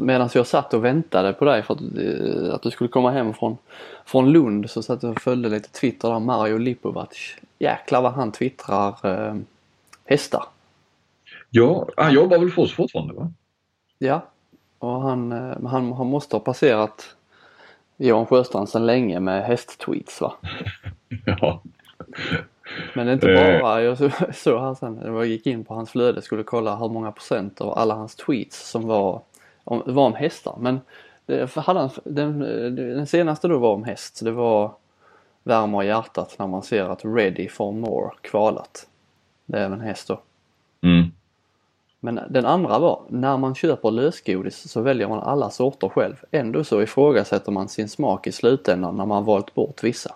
Medan jag satt och väntade på dig för att, eh, att du skulle komma hem från, från Lund så satt jag och följde lite Twitter där Mario Lipovac. Jäklar vad han twittrar eh, hästar. Ja, han jobbar väl för oss fortfarande va? Ja. Och han, eh, han, han måste ha passerat Johan Sjöstrand sedan länge med hästtweets va? ja. Men det är inte Eh. bara, jag så- såg här sen, jag gick in på hans flöde skulle kolla hur många procent av alla hans tweets som var om, var om hästar. Men det, för hade han, den, den senaste då var om häst. Så det var värmer i hjärtat när man ser att Ready for More kvalat. Det är även häst då. Mm. Men den andra var, när man köper lösgodis så väljer man alla sorter själv. Ändå så ifrågasätter man sin smak i slutändan när man valt bort vissa.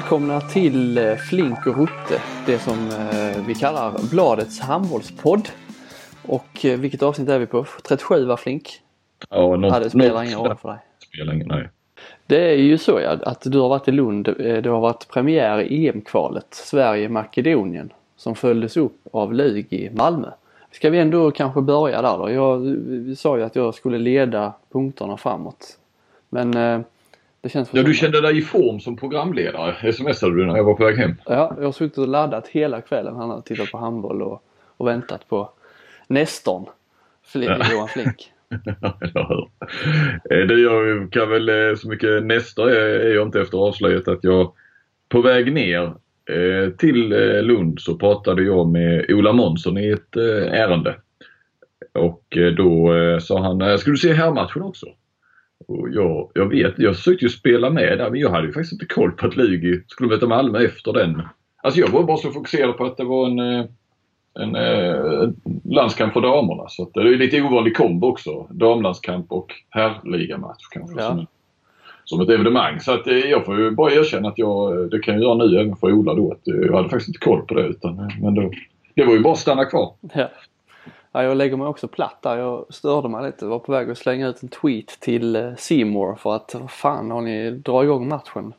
Välkomna till eh, Flink och Rutte, det som eh, vi kallar bladets handbollspodd. Och eh, vilket avsnitt är vi på? 37 va Flink? Ja, något, Ja, det spelar ingen roll för dig. Spelar ingen, nej. Det är ju så ja, att du har varit i Lund. Det har varit premiär i EM-kvalet Sverige-Makedonien som följdes upp av Lug i Malmö. Ska vi ändå kanske börja där då? Jag sa ju att jag skulle leda punkterna framåt. Men Ja, du som- kände dig i form som programledare, smsade du när jag var på väg hem. Ja, jag har suttit och laddat hela kvällen. Han har tittat på handboll och, och väntat på Nestorn. Fli, Ja. Johan Flink. Hur? Eh, Det jag kan väl eh, så mycket nästa är, jag inte efter avslöjat att jag på väg ner eh, till Lund så pratade jag med Ola Månsson i ett ärende. Och då sa han, ska du se herrmatchen också? Och jag, jag vet, jag försökte ju spela med där men jag hade ju faktiskt inte koll på att Lugi skulle möta Malmö efter den. Alltså jag var bara så fokuserad på att det var en eh, en eh, landskamp för damerna. Så att det är lite ovanlig kombo också. Damlandskamp och herrligamatch kanske. Ja. Som, som ett evenemang. Så att eh, jag får ju bara erkänna att jag, eh, det kan jag göra nu även för Ola då, att jag hade faktiskt inte koll på det. Utan, men då, det var ju bara att stanna kvar. Ja. Ja, jag lägger mig också platt där. Jag störde mig lite. Jag var på väg att slänga ut en tweet till eh, Seymour för att vad fan har ni dra igång matchen?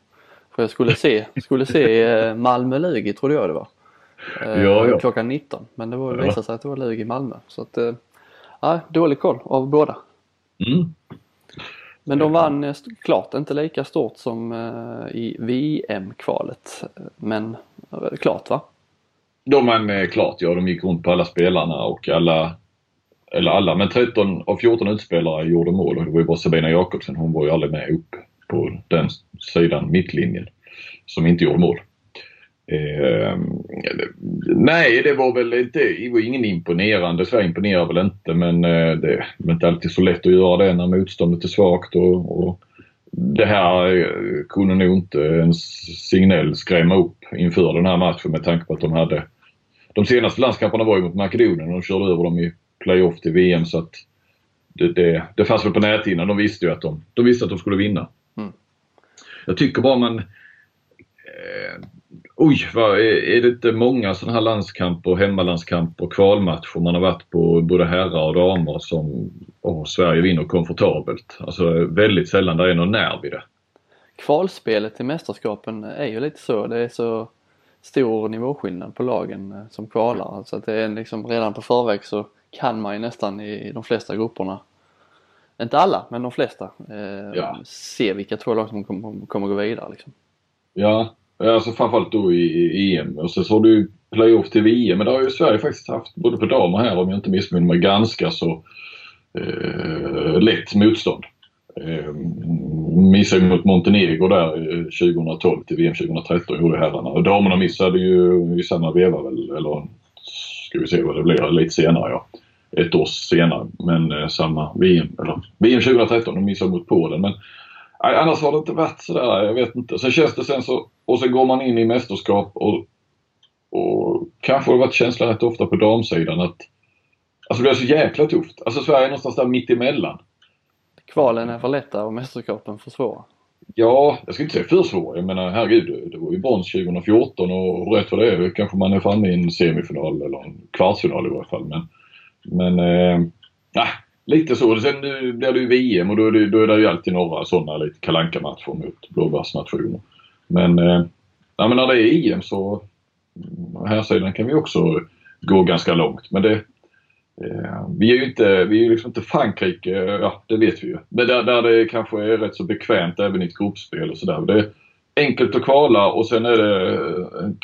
För jag skulle se, skulle se eh, Malmö-Lugi trodde jag det var. Eh, Ja, ja. Klockan 19. Men det var, Ja. visade sig att det var Lugi Malmö. Så att, ja, dålig koll av båda. Mm. Men de vann klart, inte lika stort som i VM-kvalet. Men klart va? De eh, är klart, ja. De gick runt på alla spelarna och alla eller alla, men 13 av 14 utspelare gjorde mål och det var ju bara Sabina Jakobsen, hon var ju aldrig med upp på den sidan, mittlinjen, som inte gjorde mål. Eh, nej, det var väl inte, det var ingen imponerande. Sverige imponerar väl inte men eh, det är inte alltid så lätt att göra det när motståndet är svagt. Och, och det här eh, kunde nog inte en signell skrämma upp inför den här matchen med tanke på att de hade de senaste landskamperna var ju mot Makedonien och de körde över dem i playoff till VM så att det, det, det fanns väl på näthinnan. De visste ju att de, de visste att de skulle vinna. Mm. Jag tycker bara man... Eh, oj, vad, är, det inte många sådana här landskamper, hemmalandskamper, kvalmatcher man har varit på både herrar och damer som åh, Sverige vinner komfortabelt. Alltså väldigt sällan det är någon nerv i det. Kvalspelet till mästerskapen är ju lite så. Det är så stor nivåskillnad på lagen eh, som kvalar. Alltså att det är liksom redan på förväg så kan man ju nästan i de flesta grupperna, inte alla, men de flesta, eh, Ja. se vilka två lag som kommer, kommer gå vidare. Liksom. Ja, alltså framförallt då i, i EM. Och så såg du playoff till VM. Men det har ju Sverige faktiskt haft, både på damer här om jag inte missminner mig, ganska så eh, lätt motstånd. Eh, missade ju mot Montenegro där 2012 eh, till VM 2013 gjorde herrarna. Och damerna missade ju i samma veva väl, eller ska vi se vad det blir lite senare ja. Ett år senare, men eh, samma VM, eller VM 2013, de missade mot Polen. Men Nej, annars har det inte varit sådär, jag vet inte. Sen känns det sen så, och sen går man in i mästerskap och, och kanske har det varit känslan rätt ofta på damsidan att Alltså det är så jäkla tufft. Alltså Sverige är någonstans där mitt emellan. Kvalen är för lätta och mästerskapen för svåra. Ja, jag ska inte säga för svåra. Jag menar herregud, det var ju brons 2014 och rätt vad det är kanske man är framme i en semifinal eller en kvartsfinal i varje fall. Men, men eh, nej, lite så. Sen nu blir det ju VM och då är det, då är det ju alltid några sådana lite kalanka matcher mot blåbärsnationer. Men, eh, ja, men när det är EM så här sidan kan vi också gå ganska långt. Men det, Eh, vi är ju inte, vi är liksom inte Frankrike, eh, ja det vet vi ju. Men där, där det kanske är rätt så bekvämt även i ett gruppspel och sådär. Det är enkelt att kvala och sen är det eh, en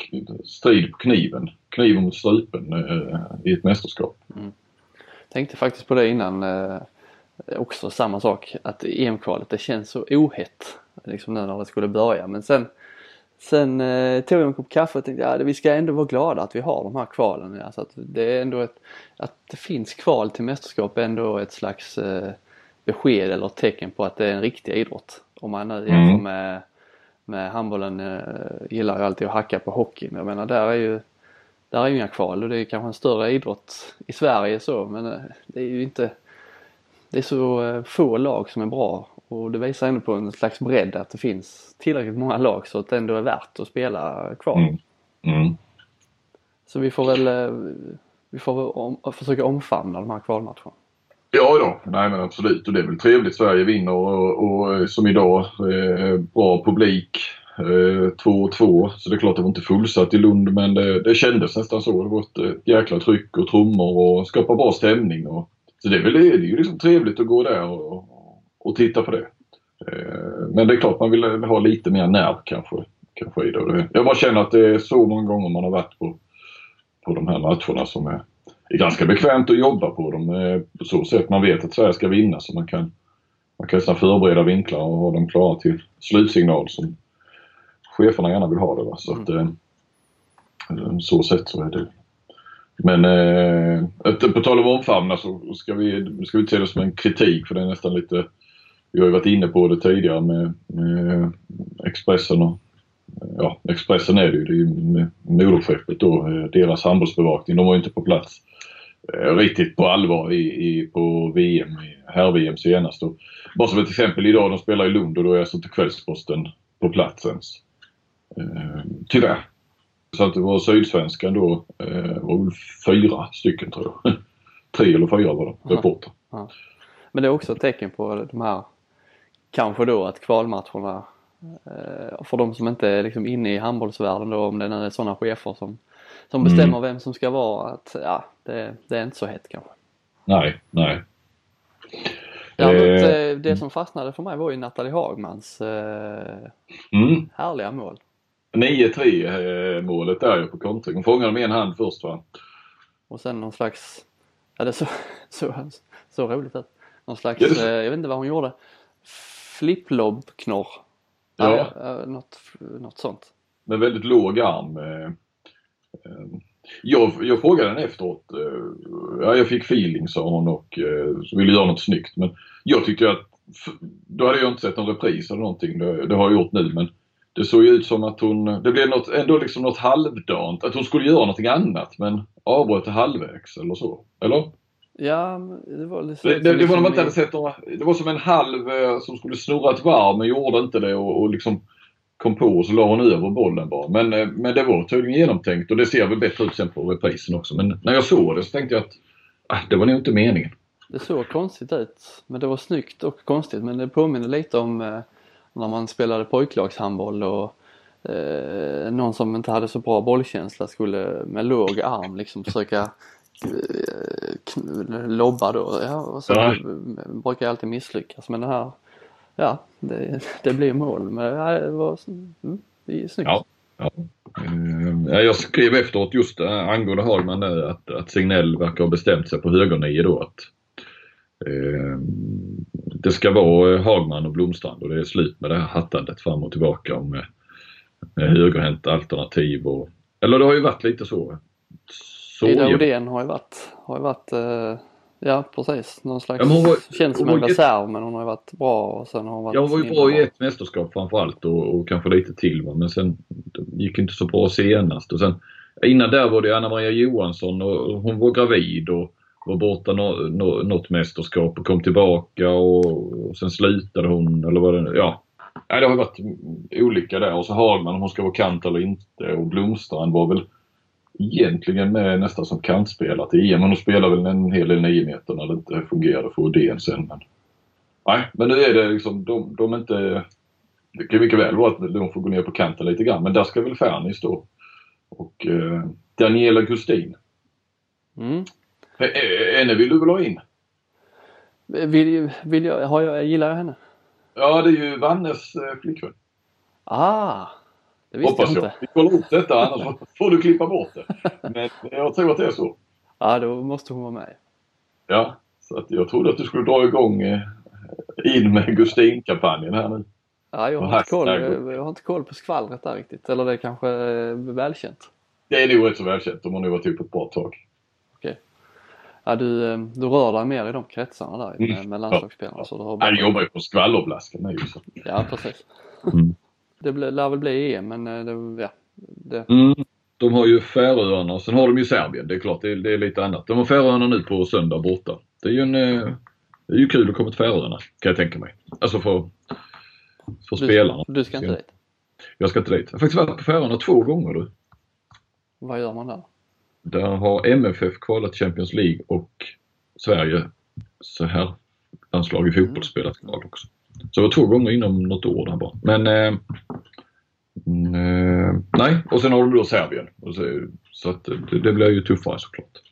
strid på kniven. Kniven mot strupen i ett mästerskap. Mm. Tänkte faktiskt på det innan. Också samma sak att EM-kvalet det känns så ohett. Liksom nu när det skulle börja men sen Sen eh, tog jag en kopp kaffe och tänkte att ja, vi ska ändå vara glada att vi har de här kvalen. Alltså att det är ändå ett, att det finns kval till mästerskap är ändå ett slags eh, besked eller tecken på att det är en riktig idrott. Om man nu jämför mm. med, med handbollen eh, gillar ju alltid att hacka på hockeyn. Jag menar där är ju där är ju inga kval och det är kanske en större idrott i Sverige så men eh, det är ju inte det är så eh, få lag som är bra och det visar ändå på en slags bredd att det finns tillräckligt många lag så att det ändå är värt att spela kvar. Mm. Mm. Så vi får väl eh, vi får väl om, försöka omfamna de här kvalmatcherna. Ja då, nej men absolut och det är väl trevligt. Sverige vinner och, och som idag, eh, bra publik. 2-2 eh, så det är klart det var inte fullsatt i Lund men det, det kändes nästan så. Det var ett jäkla tryck och trummor och skapa bra stämning. Och, så det är väl det är ju liksom trevligt att gå där och, och titta på det. Eh, men det är klart man vill ha lite mer nerv kanske, kanske i det. Jag bara känner att det är så många gånger man har varit på, på de här matcherna som är, är ganska bekvämt att jobba på dem. Eh, på så sätt man vet att Sverige ska vinna så man kan, man kan förbereda vinklar och ha dem klara till slutsignal som cheferna gärna vill ha det. Va? Så att, mm. eh, så sätt så är det. Men eh, på tal om omfamna så ska vi, ska vi inte se det som en kritik för det är nästan lite vi har ju varit inne på det tidigare med, med Expressen och ja, Expressen är det ju, det är ju moderskeppet då, eh, deras handbollsbevakning. De var ju inte på plats eh, riktigt på allvar i, i på VM, herr-VM senast. Och bara som ett exempel idag, de spelar i Lund och då är alltså inte Kvällsposten på plats ens. Eh, tyvärr. Så att det var Sydsvenskan då, eh, var väl fyra stycken tror jag. Tre eller fyra var det, reporter. Ja. Men det är också ett tecken på de här kanske då att kvalmatcherna eh, för de som inte är liksom inne i handbollsvärlden då om det nu är sådana chefer som, som mm. bestämmer vem som ska vara att ja, det, det är inte så hett kanske. Nej, nej. Ja, eh, det som fastnade för mig var ju Nathalie Hagmans eh, mm. härliga mål. 9-3 eh, målet där ju på kontring. Hon fångade med en hand först va? Och sen någon slags, ja det såg så, så roligt ut. Någon slags, yes. eh, jag vet inte vad hon gjorde flipplob-knorr. Ja. Äh, något, något sånt. Med väldigt låg arm. Eh, eh. Jag, jag frågade henne efteråt. Ja, jag fick feeling sa hon och ville göra något snyggt. Men jag tyckte att, då hade jag inte sett någon repris eller någonting. Det, det har jag gjort nu men det såg ju ut som att hon, det blev något, ändå liksom något halvdant. Att hon skulle göra någonting annat men avbröt halvvägs eller så. Eller? Ja, det var lite det, det, det var de inte hade sett några, Det var som en halv eh, som skulle snurra ett varv men gjorde inte det och, och liksom kom på och så la hon över bollen bara. Men, eh, men det var tydligen genomtänkt och det ser väl bättre ut sen på reprisen också. Men när jag såg det så tänkte jag att ah, det var nog inte meningen. Det såg konstigt ut. Men det var snyggt och konstigt. Men det påminner lite om eh, när man spelade pojklagshandboll och eh, någon som inte hade så bra bollkänsla skulle med låg arm liksom försöka lobba då. Ja, och så ja. brukar jag alltid misslyckas men det här, ja det, det blir mål. Men det var mm, det är snyggt. Ja. Ja. Eh, jag skrev efteråt just angående Hagman att, att Signell verkar ha bestämt sig på högernio då att eh, det ska vara Hagman och Blomstrand och det är slut med det här hattandet fram och tillbaka med, med högerhänt alternativ och, eller det har ju varit lite så Ida Odén har ju varit, har ju varit uh, ja precis, någon slags, ja, var, känns som en reserv men hon har ju varit bra och sen har hon varit Ja hon var ju bra i ett mästerskap framförallt och, och kanske lite till va? men sen gick inte så bra senast och sen innan där var det Anna Maria Johansson och hon var gravid och var borta no, no, något mästerskap och kom tillbaka och, och sen slutade hon eller vad det ja. nej, det har varit olika där och så Hagman om hon ska vara kant eller inte och Blomstrand var väl egentligen med nästan som kantspelare till EM. Men de spelar väl en hel del 9 meter när det inte fungerade för Odén sen. Men, nej, men nu är det liksom, de, de är inte... Det kan mycket väl vara att de får gå ner på kanten lite grann, men där ska väl Fernie stå. Och eh, Daniela Gustin. Mm. Henne vill du väl ha in? Vill, vill jag, har jag, gillar jag henne? Ja, det är ju Vannes eh, flickvän. Ah, det visste Hoppas jag jag. inte. Vi kollar upp detta annars får du klippa bort det. Men jag tror att det är så. Ja, då måste hon vara med. Ja, så att jag trodde att du skulle dra igång eh, in med Gustin-kampanjen här nu. Ja, jag har, inte koll, jag har inte koll på skvallret där riktigt. Eller det är kanske är välkänt. Det är nog rätt så välkänt. De har nog varit ihop ett bra tag. Ja, du, eh, du rör dig mer i de kretsarna där med, Mm. med landslagsspelarna. Så du har Han jobbar ju på skvallerblasken nu. Ja, precis. Mm. Det lär väl bli EM, men eh, det, ja. Det, Mm. De har ju Färöarna och sen har de ju Serbien. Det är klart, det är, det är lite annat. De har Färöarna nu på söndag borta. Det är ju en... eh, Det är ju kul att komma till Färöarna, kan jag tänka mig. Alltså för, för spelarna. du, du ska inte dit. Jag ska inte dit. Jag har faktiskt varit på Färöarna två gånger du. Vad gör man där? Där har MFF kvalat Champions League och Sverige så här landslag i fotboll spelat kval också. Så det var två gånger inom något år där bara. Men eh, mm, eh, nej, och sen har de då Serbien. Så så att det, det blir ju tuffare såklart.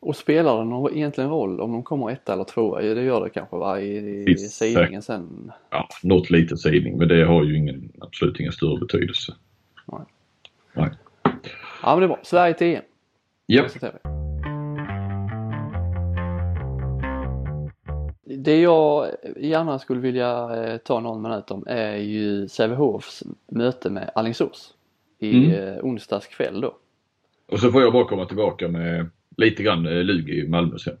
Och spelar det någon egentligen roll om de kommer ett eller två? Det gör det kanske va? I, i sidningen sen. Ja, något litet sidning men det har ju ingen, absolut ingen större betydelse. Nej. Nej. Ja men det är bra. Sverige till EM. Japp. Det jag gärna skulle vilja eh, ta någon minut om är ju Sävehofs möte med Alingsås i Mm. eh, onsdags kväll då. Och så får jag bara komma tillbaka med lite grann eh, Lugi i Malmö sen.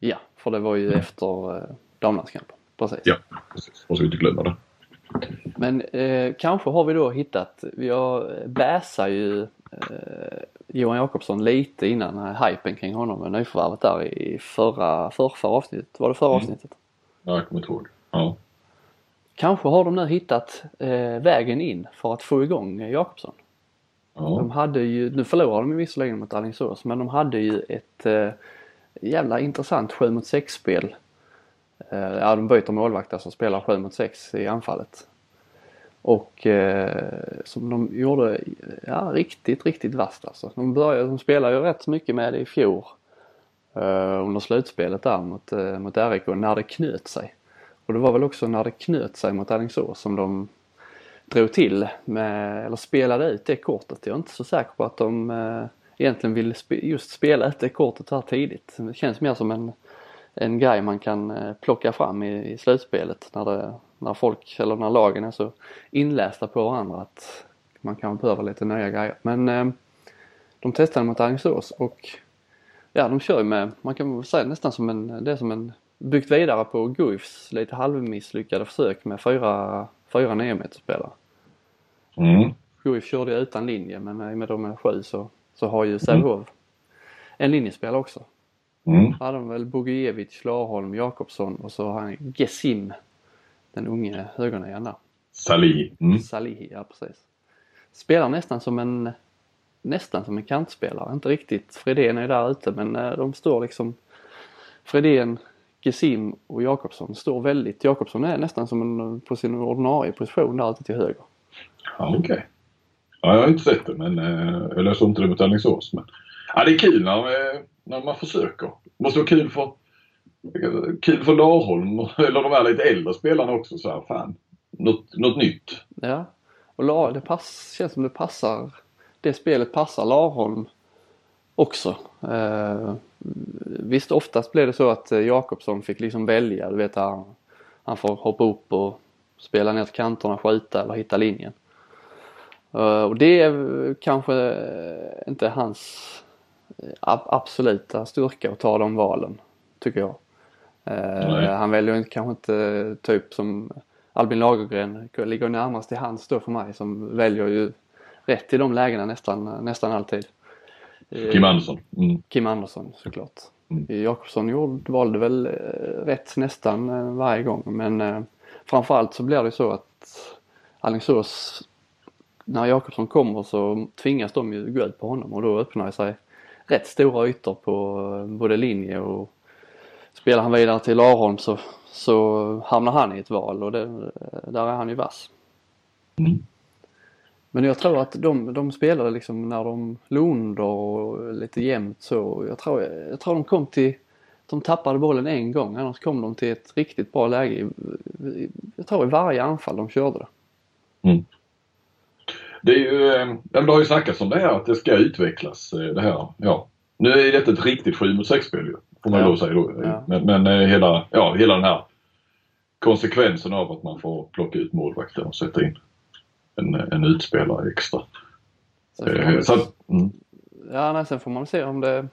Ja, för det var ju efter eh, damlandskampen. Precis. Ja, precis. Och så inte glömma det. Men eh, kanske har vi då hittat, jag bäsar ju eh, Johan Jakobsson lite innan hypen kring honom med nyförvärvet där i förra, förra, förra avsnittet. Var det förra Mm. avsnittet? Ja, jag kommer inte ihåg. Ja. Kanske har de nu hittat eh, vägen in för att få igång eh, Jakobsson. De Ja. hade ju, nu förlorade de visserligen mot Alingsås, men de hade ju ett eh, jävla intressant 7 mot 6 spel. Eh, ja, de byter målvakt alltså, spelar 7 mot 6 i anfallet. Och eh, som de gjorde, ja riktigt, riktigt vasst alltså. De, började, de spelade ju rätt mycket med det i fjol. Eh, under slutspelet där mot, eh, mot RIK, när det knöt sig. Och det var väl också när det knöt sig mot Alingsås som de drog till med, eller spelade ut det kortet. Jag är inte så säker på att de eh, egentligen vill spe, just spela ut det kortet här tidigt. Det känns mer som en, en grej man kan eh, plocka fram i, i slutspelet när, det, när folk eller när lagen är så inlästa på varandra att man kan behöva lite nya grejer. Men eh, de testade mot Alingsås och ja, de kör ju med, man kan väl säga nästan som en, det är som en byggt vidare på Guifs lite halvmisslyckade försök med fyra, fyra niometerspelare. Mm. Guif körde utan linje men i och med de är sju så, så har ju Sävehof en linjespelare också. Mm. Hade de väl Bogijevic, Larholm, Jakobsson och så har han Gesim, den unge högernian där. Salih. Mm. Salihi, ja precis. Spelar nästan som en nästan som en kantspelare. Inte riktigt. Fredén är där ute men eh, de står liksom Fredén, Gesim och Jakobsson står väldigt. Jakobsson är nästan som en på sin ordinarie position där ute till höger. Ja, okej. Ja, jag har inte sett det men eh, jag läste inte det mot Alingsås. Men ja, det är kul när, eh, när man försöker. Det måste vara kul för kul för Larholm eller de här lite äldre spelarna också. Så här, fan, något, något nytt. Ja. Och La, det pass, känns som det passar. Det spelet passar Larholm också. Eh, visst oftast blev det så att eh, Jakobsson fick liksom välja. Du vet han, han får hoppa upp och spela ner till kanterna, skjuta eller hitta linjen. Eh, och det är kanske eh, inte hans eh, ab- absoluta styrka att ta de valen. Tycker jag. Eh, han väljer kanske inte typ som Albin Lagergren ligger närmast till hands då för mig som väljer ju rätt i de lägena nästan, nästan alltid. Eh, Kim Andersson. Mm. Kim Andersson såklart. Mm. Jakobsson gjorde, valde väl eh, rätt nästan eh, varje gång men eh, framförallt så blir det så att Alingsås, när Jakobsson kommer så tvingas de ju gå ut på honom och då öppnar det sig rätt stora ytor på både linje och spelar han vidare till Arholm så, så hamnar han i ett val och det, där är han ju vass. Mm. Men jag tror att de, de spelade liksom när de låg under och lite jämnt så. Jag tror, jag tror de kom till, de tappade bollen en gång annars kom de till ett riktigt bra läge. Jag tror i varje anfall de körde det. Mm. Det är ju, eh, det har ju snackats om det här att det ska utvecklas eh, det här. Ja. Nu är detta ett riktigt 7 mot 6 spel ju, får man ja. då säga då. Ja. Men, men, eh, hela, ja, hela den här konsekvensen av att man får plocka ut målvakten och sätta in en, en utspelare extra. Eh, så, mm. Ja, nej, sen får man se om det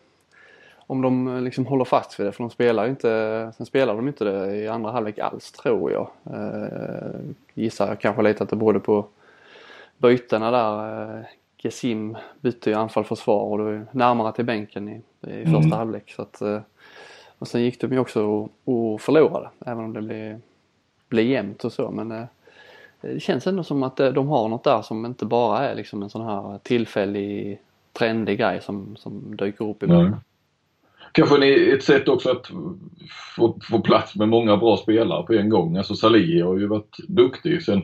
om de liksom håller fast vid det för de spelar inte, sen spelar de inte det i andra halvlek alls tror jag. Eh, gissar kanske lite att det berodde på bytena där. Eh, Gesim bytte ju anfall försvar och då är närmare till bänken i, i första mm. halvlek. Så att, eh, och sen gick de ju också och, och förlorade även om det blev, blev jämnt och så men eh, det känns ändå som att eh, de har något där som inte bara är liksom en sån här tillfällig trendig grej som, som dyker upp ibland. Mm. Kanske ett sätt också att få, få plats med många bra spelare på en gång. Alltså Salih har ju varit duktig. Sen,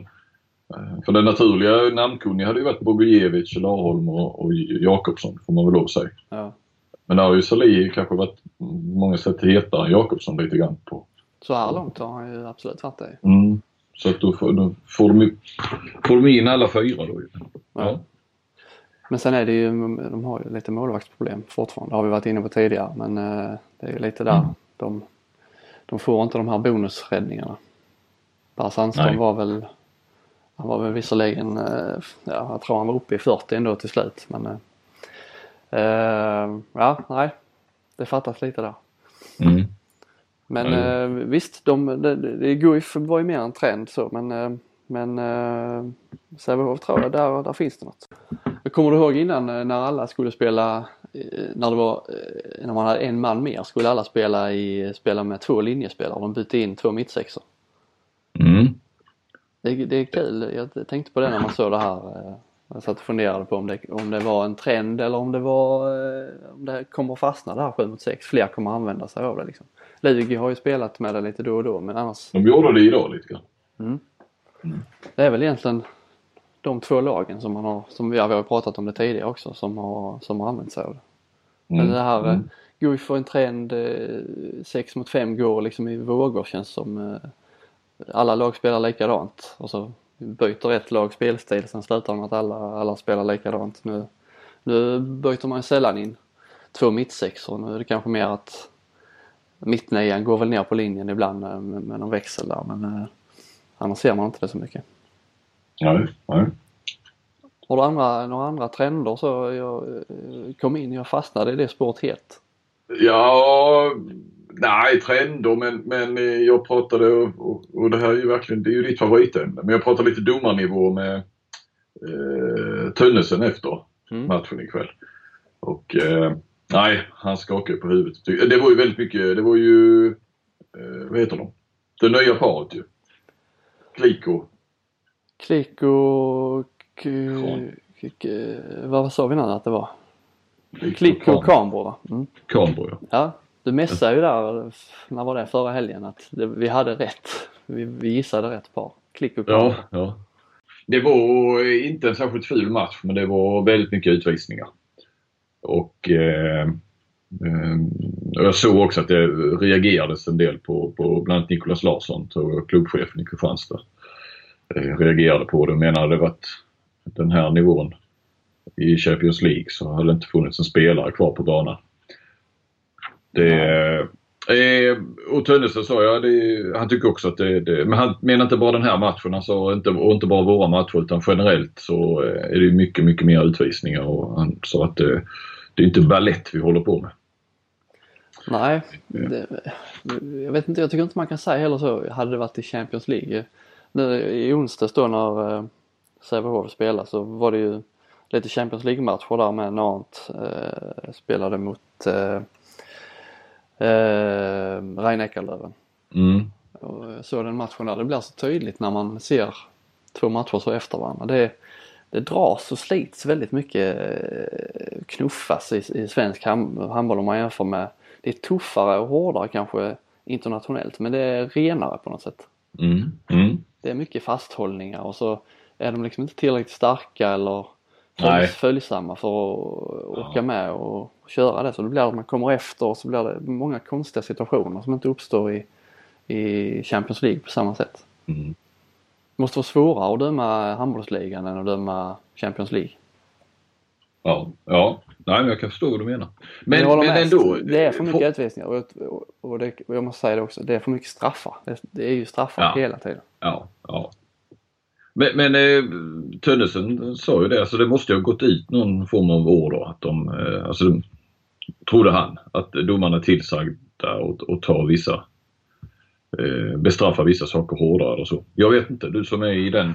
eh, för den naturliga namnkunniga hade ju varit Bogujevic, Larholm och, och Jakobsson får man väl lov säga. Ja. Men där har ju Salih kanske varit många sätt hetare än Jakobsson lite grann på. Så här långt har han ju absolut varit det. Mm. Så att då får, då får, de, får de in alla fyra då ja. ja. Men sen är det ju, de har ju lite målvaktsproblem fortfarande. Det har vi varit inne på tidigare men eh, det är ju lite där. Mm. De, de får inte de här bonusräddningarna. Per Sandström var väl han var väl visserligen, eh, ja, jag tror han var uppe i 40 ändå till slut men eh, ja, nej. Det fattas lite där. Men mm. eh, visst, de, det, det, Guif var ju mer en trend så men eh, men eh, Sävehof tror jag, där, där finns det något. Jag kommer du ihåg innan eh, när alla skulle spela, eh, när det var, när man hade en man mer skulle alla spela, i, spela med två linjespelare. De bytte in två mittsexor. Mm. Det, det är kul. Jag tänkte på det när man såg det här. Jag satt och funderade på om det, om det var en trend eller om det var, om det kommer fastna det här 7 mot 6. Fler kommer använda sig av det liksom. Lugi har ju spelat med det lite då och då men annars. De gjorde det idag lite grann. Mm. Mm. Det är väl egentligen de två lagen som man har, som vi har pratat om det tidigare också, som har, som har använt sig av det. Mm. Men det här, mm. Guif får en trend, 6 mot 5 går liksom i vågor känns som. Eh, alla lag spelar likadant och så byter ett lag spelstil sen slutar de att alla, alla spelar likadant. Nu, nu byter man sällan in två mittsexor. Nu är det kanske mer att mittnian går väl ner på linjen ibland med, med någon växel där men eh, Annars ser man inte det så mycket. Nej, nej. Har du andra, några andra trender så jag eh, kom in, jag fastnade i det spåret helt. Ja, nej trender men, men eh, jag pratade och, och det här är ju verkligen, det är ju ditt favoritämne, men jag pratade lite domarnivå med eh, Tönnesen efter mm. matchen ikväll. Och eh, nej, han skakade på huvudet. Det var ju väldigt mycket, det var ju, eh, vad heter de? Det nya paret ju. Kliko. Kliko... Vad sa vi nu att det var? Kliko Kambro va? Mm. Kambro ja. Ja, du messade ju där, när var det, förra helgen att det, vi hade rätt. Vi, vi gissade rätt par. Klick upp. Ja, ja. Det var inte en särskilt ful match men det var väldigt mycket utvisningar. Och eh, Eh, jag såg också att det reagerades en del på, på bland annat Nicolas Larsson, klubbchefen i Kristianstad. Eh, reagerade på det och menade att den här nivån i Champions League så hade det inte funnits en spelare kvar på banan. Det, eh, och Tönnesen sa jag, det, han tycker också att det, det, men han menar inte bara den här matchen, han sa inte, och inte bara våra matcher utan generellt så är det mycket, mycket mer utvisningar och han sa att det, det är inte ballett vi håller på med. Nej, det, jag vet inte, jag tycker inte man kan säga heller så. Hade det varit i Champions League. Nu i onsdags då när eh, Sävehof spelade så var det ju lite Champions League-matcher där med Nantes eh, spelade mot eh, eh, Rhein Eckerlöven. Mm. Och jag såg den matchen där. Det blir så tydligt när man ser två matcher så efter varandra. Det, det dras och slits väldigt mycket eh, knuffas i, i svensk handboll om man jämför med det är tuffare och hårdare kanske internationellt men det är renare på något sätt. Mm. Mm. Det är mycket fasthållningar och så är de liksom inte tillräckligt starka eller Nej. följsamma för att orka med och köra det. Så då blir det att man kommer efter och så blir det många konstiga situationer som inte uppstår i, i Champions League på samma sätt. Mm. Det måste vara svårare att döma handbollsligan än att döma Champions League. Ja, ja. Nej, men jag kan förstå vad du menar. Men, men med. ändå. Det är för mycket utvisningar och, och, och, det, och jag måste säga det också, det är för mycket straffar. Det, det är ju straffar Ja. hela tiden. Ja, ja. Men, men eh, Tönnesen sa ju det, alltså det måste ju ha gått ut någon form av order att de, eh, alltså trodde han, att domarna är tillsagda och, och ta vissa, eh, bestraffa vissa saker hårdare eller så. Jag vet inte, du som är i den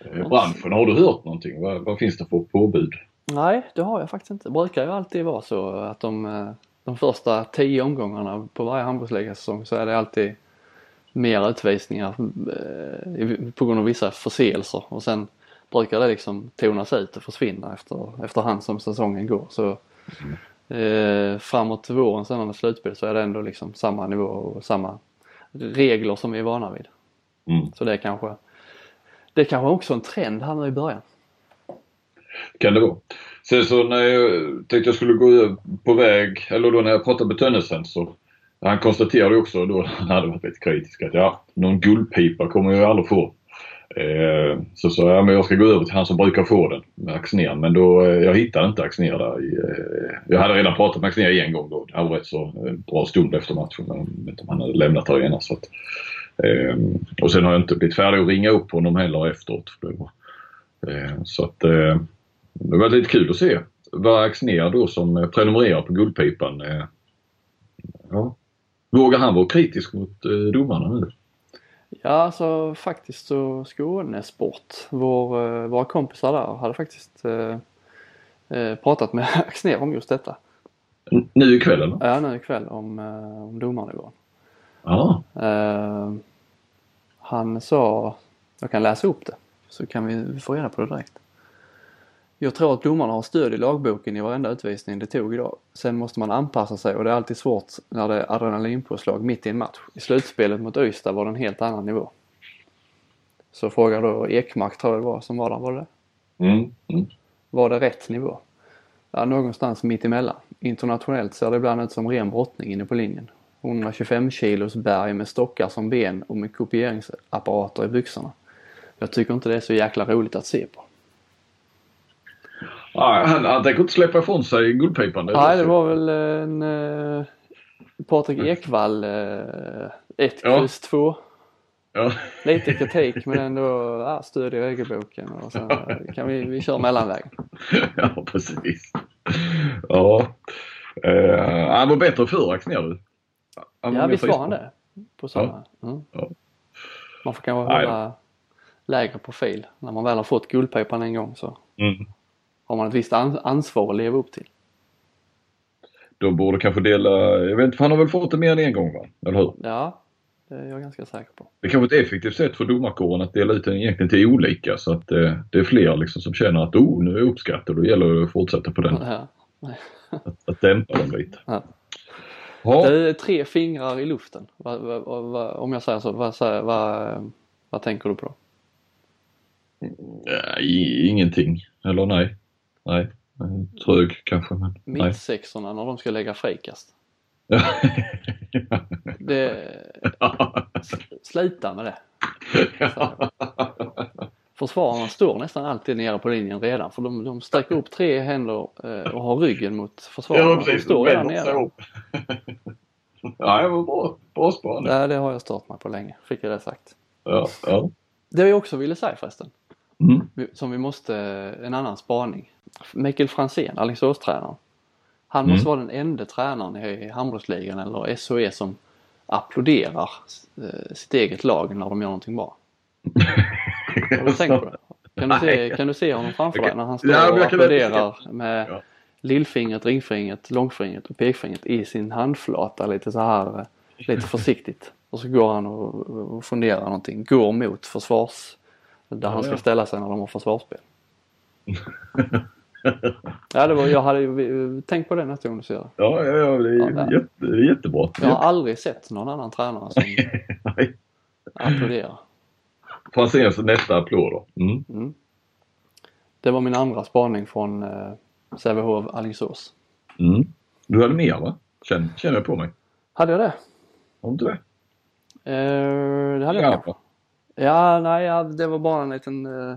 eh, branschen, har du hört någonting? Vad, vad finns det för påbud? Nej, det har jag faktiskt inte. Det brukar ju alltid vara så att de, eh, de första tio omgångarna på varje handbollsligasäsong så är det alltid mer utvisningar eh, på grund av vissa förseelser och sen brukar det liksom tonas ut och försvinna efter, efterhand som säsongen går. Så eh, framåt våren sen när slutspel så är det ändå liksom samma nivå och samma regler som vi är vana vid. Mm. Så det är kanske det är kanske också en trend här nu i början. Kan det vara. Sen så när jag tänkte jag skulle gå på väg, eller då när jag pratade med Tönnesen så han konstaterade också då, han hade varit lite kritisk att ja, någon guldpipa kommer jag aldrig få. Eh, så sa jag, men jag ska gå över till han som brukar få den, med Axnér. Men då, eh, jag hittade inte Axnér där. I, eh, jag hade redan pratat med Axnér en gång då. Det var rätt så eh, bra stund efter matchen. Jag vet inte om han hade lämnat arenan. Så att, eh, och sen har jag inte blivit färdig att ringa upp honom heller efteråt. För det var, eh, så att det var lite kul att se vad Axnér då som prenumererar på Guldpipan. Ja, vågar han vara kritisk mot eh, domarna nu? Ja, alltså faktiskt så Skånesport, vår, eh, våra kompisar där hade faktiskt eh, eh, pratat med Axnér om just detta. Nu ikväll eller? Ja, nu ikväll om, eh, om domarnivån. Ja. Eh, han sa, jag kan läsa upp det så kan vi, vi få reda på det direkt. Jag tror att domarna har stöd i lagboken i varenda utvisning det tog idag. Sen måste man anpassa sig och det är alltid svårt när det är adrenalinpåslag mitt i en match. I slutspelet mot Ystad var det en helt annan nivå. Så frågar då Ekmark tror jag det var som var där, var det? Mm. Mm. Var det rätt nivå? Ja, någonstans mitt emellan. Internationellt ser det ibland ut som ren brottning inne på linjen. 125 kilos berg med stockar som ben och med kopieringsapparater i byxorna. Jag tycker inte det är så jäkla roligt att se på. Ja, han, han tänker inte släppa ifrån sig guldpipan. det Nej, det var väl en eh, Patrik Ekwall 1 Ja. kryss 2. Ja. Lite kritik men ändå ja, stöd i regelboken och sen eh, kan vi, vi kör mellanvägen. ja, precis. Ja. Uh, han var bättre förr, Axnér. du. Ja visst var han det. På samma. Mm. Ja. Man får kanske hålla lägre profil. När man väl har fått guldpipan en gång så Mm. Har man ett visst an- ansvar att leva upp till. De borde kanske dela, jag vet inte, han har väl fått det mer än en gång va? Eller hur? Ja, det är jag ganska säker på. Det är kanske ett effektivt sätt för domarkåren att dela ut den egentligen till olika så att eh, det är fler liksom som känner att oh, nu är jag uppskattad och då gäller det att fortsätta på den. Ja. Att dämpa dem lite. Ja. Ja. Det är tre fingrar i luften. Va, va, va, om jag säger så, vad, tänker du på då? I- ingenting. Eller nej. Nej. Eh, Trög kanske men nej. Mittsexorna när de ska lägga frikast. Det, sluta med det. Försvararna står nästan alltid nere på linjen redan för de, de sträcker upp tre händer eh, och har ryggen mot försvararna. ja de precis. står redan nere. ja, det var bra. Bra spaning. Ja, det har jag stört mig på länge, fick jag det sagt. Ja, ja. Det jag också ville säga förresten, Mm. som vi måste, en annan spaning. Mikael Franzén, Alingsås-tränaren. Han måste Mm. vara den enda tränaren i handbollsligan eller SOE som applåderar eh, sitt eget lag när de gör någonting bra. Har du tänkt på det? Kan du se, kan du se honom framför Jag dig när han står Ja, och applåderar med Ja. lillfingret, ringfingret, långfingret och pekfingret i sin handflata lite så här, eh, lite försiktigt. Och så går han och, och funderar någonting, går mot försvars... Där Ja, han ska ja. ställa sig när de har försvarsspel. ja, det var, jag hade tänkt på det nästa gång du ser det. Ja, ja, ja det, är Ja. Jätte, jättebra. Jag har aldrig sett någon annan tränare som applåderar. Franzéns nästa applåd då. Mm. Mm. Det var min andra spaning från eh, Sävehof Alingsås. Mm. Du hade mer va? Känner, känner jag på mig. Hade jag det? Har du inte det? Eh, det hade jag kanske. Ja. Ja, nej, ja, det var bara en liten... Eh,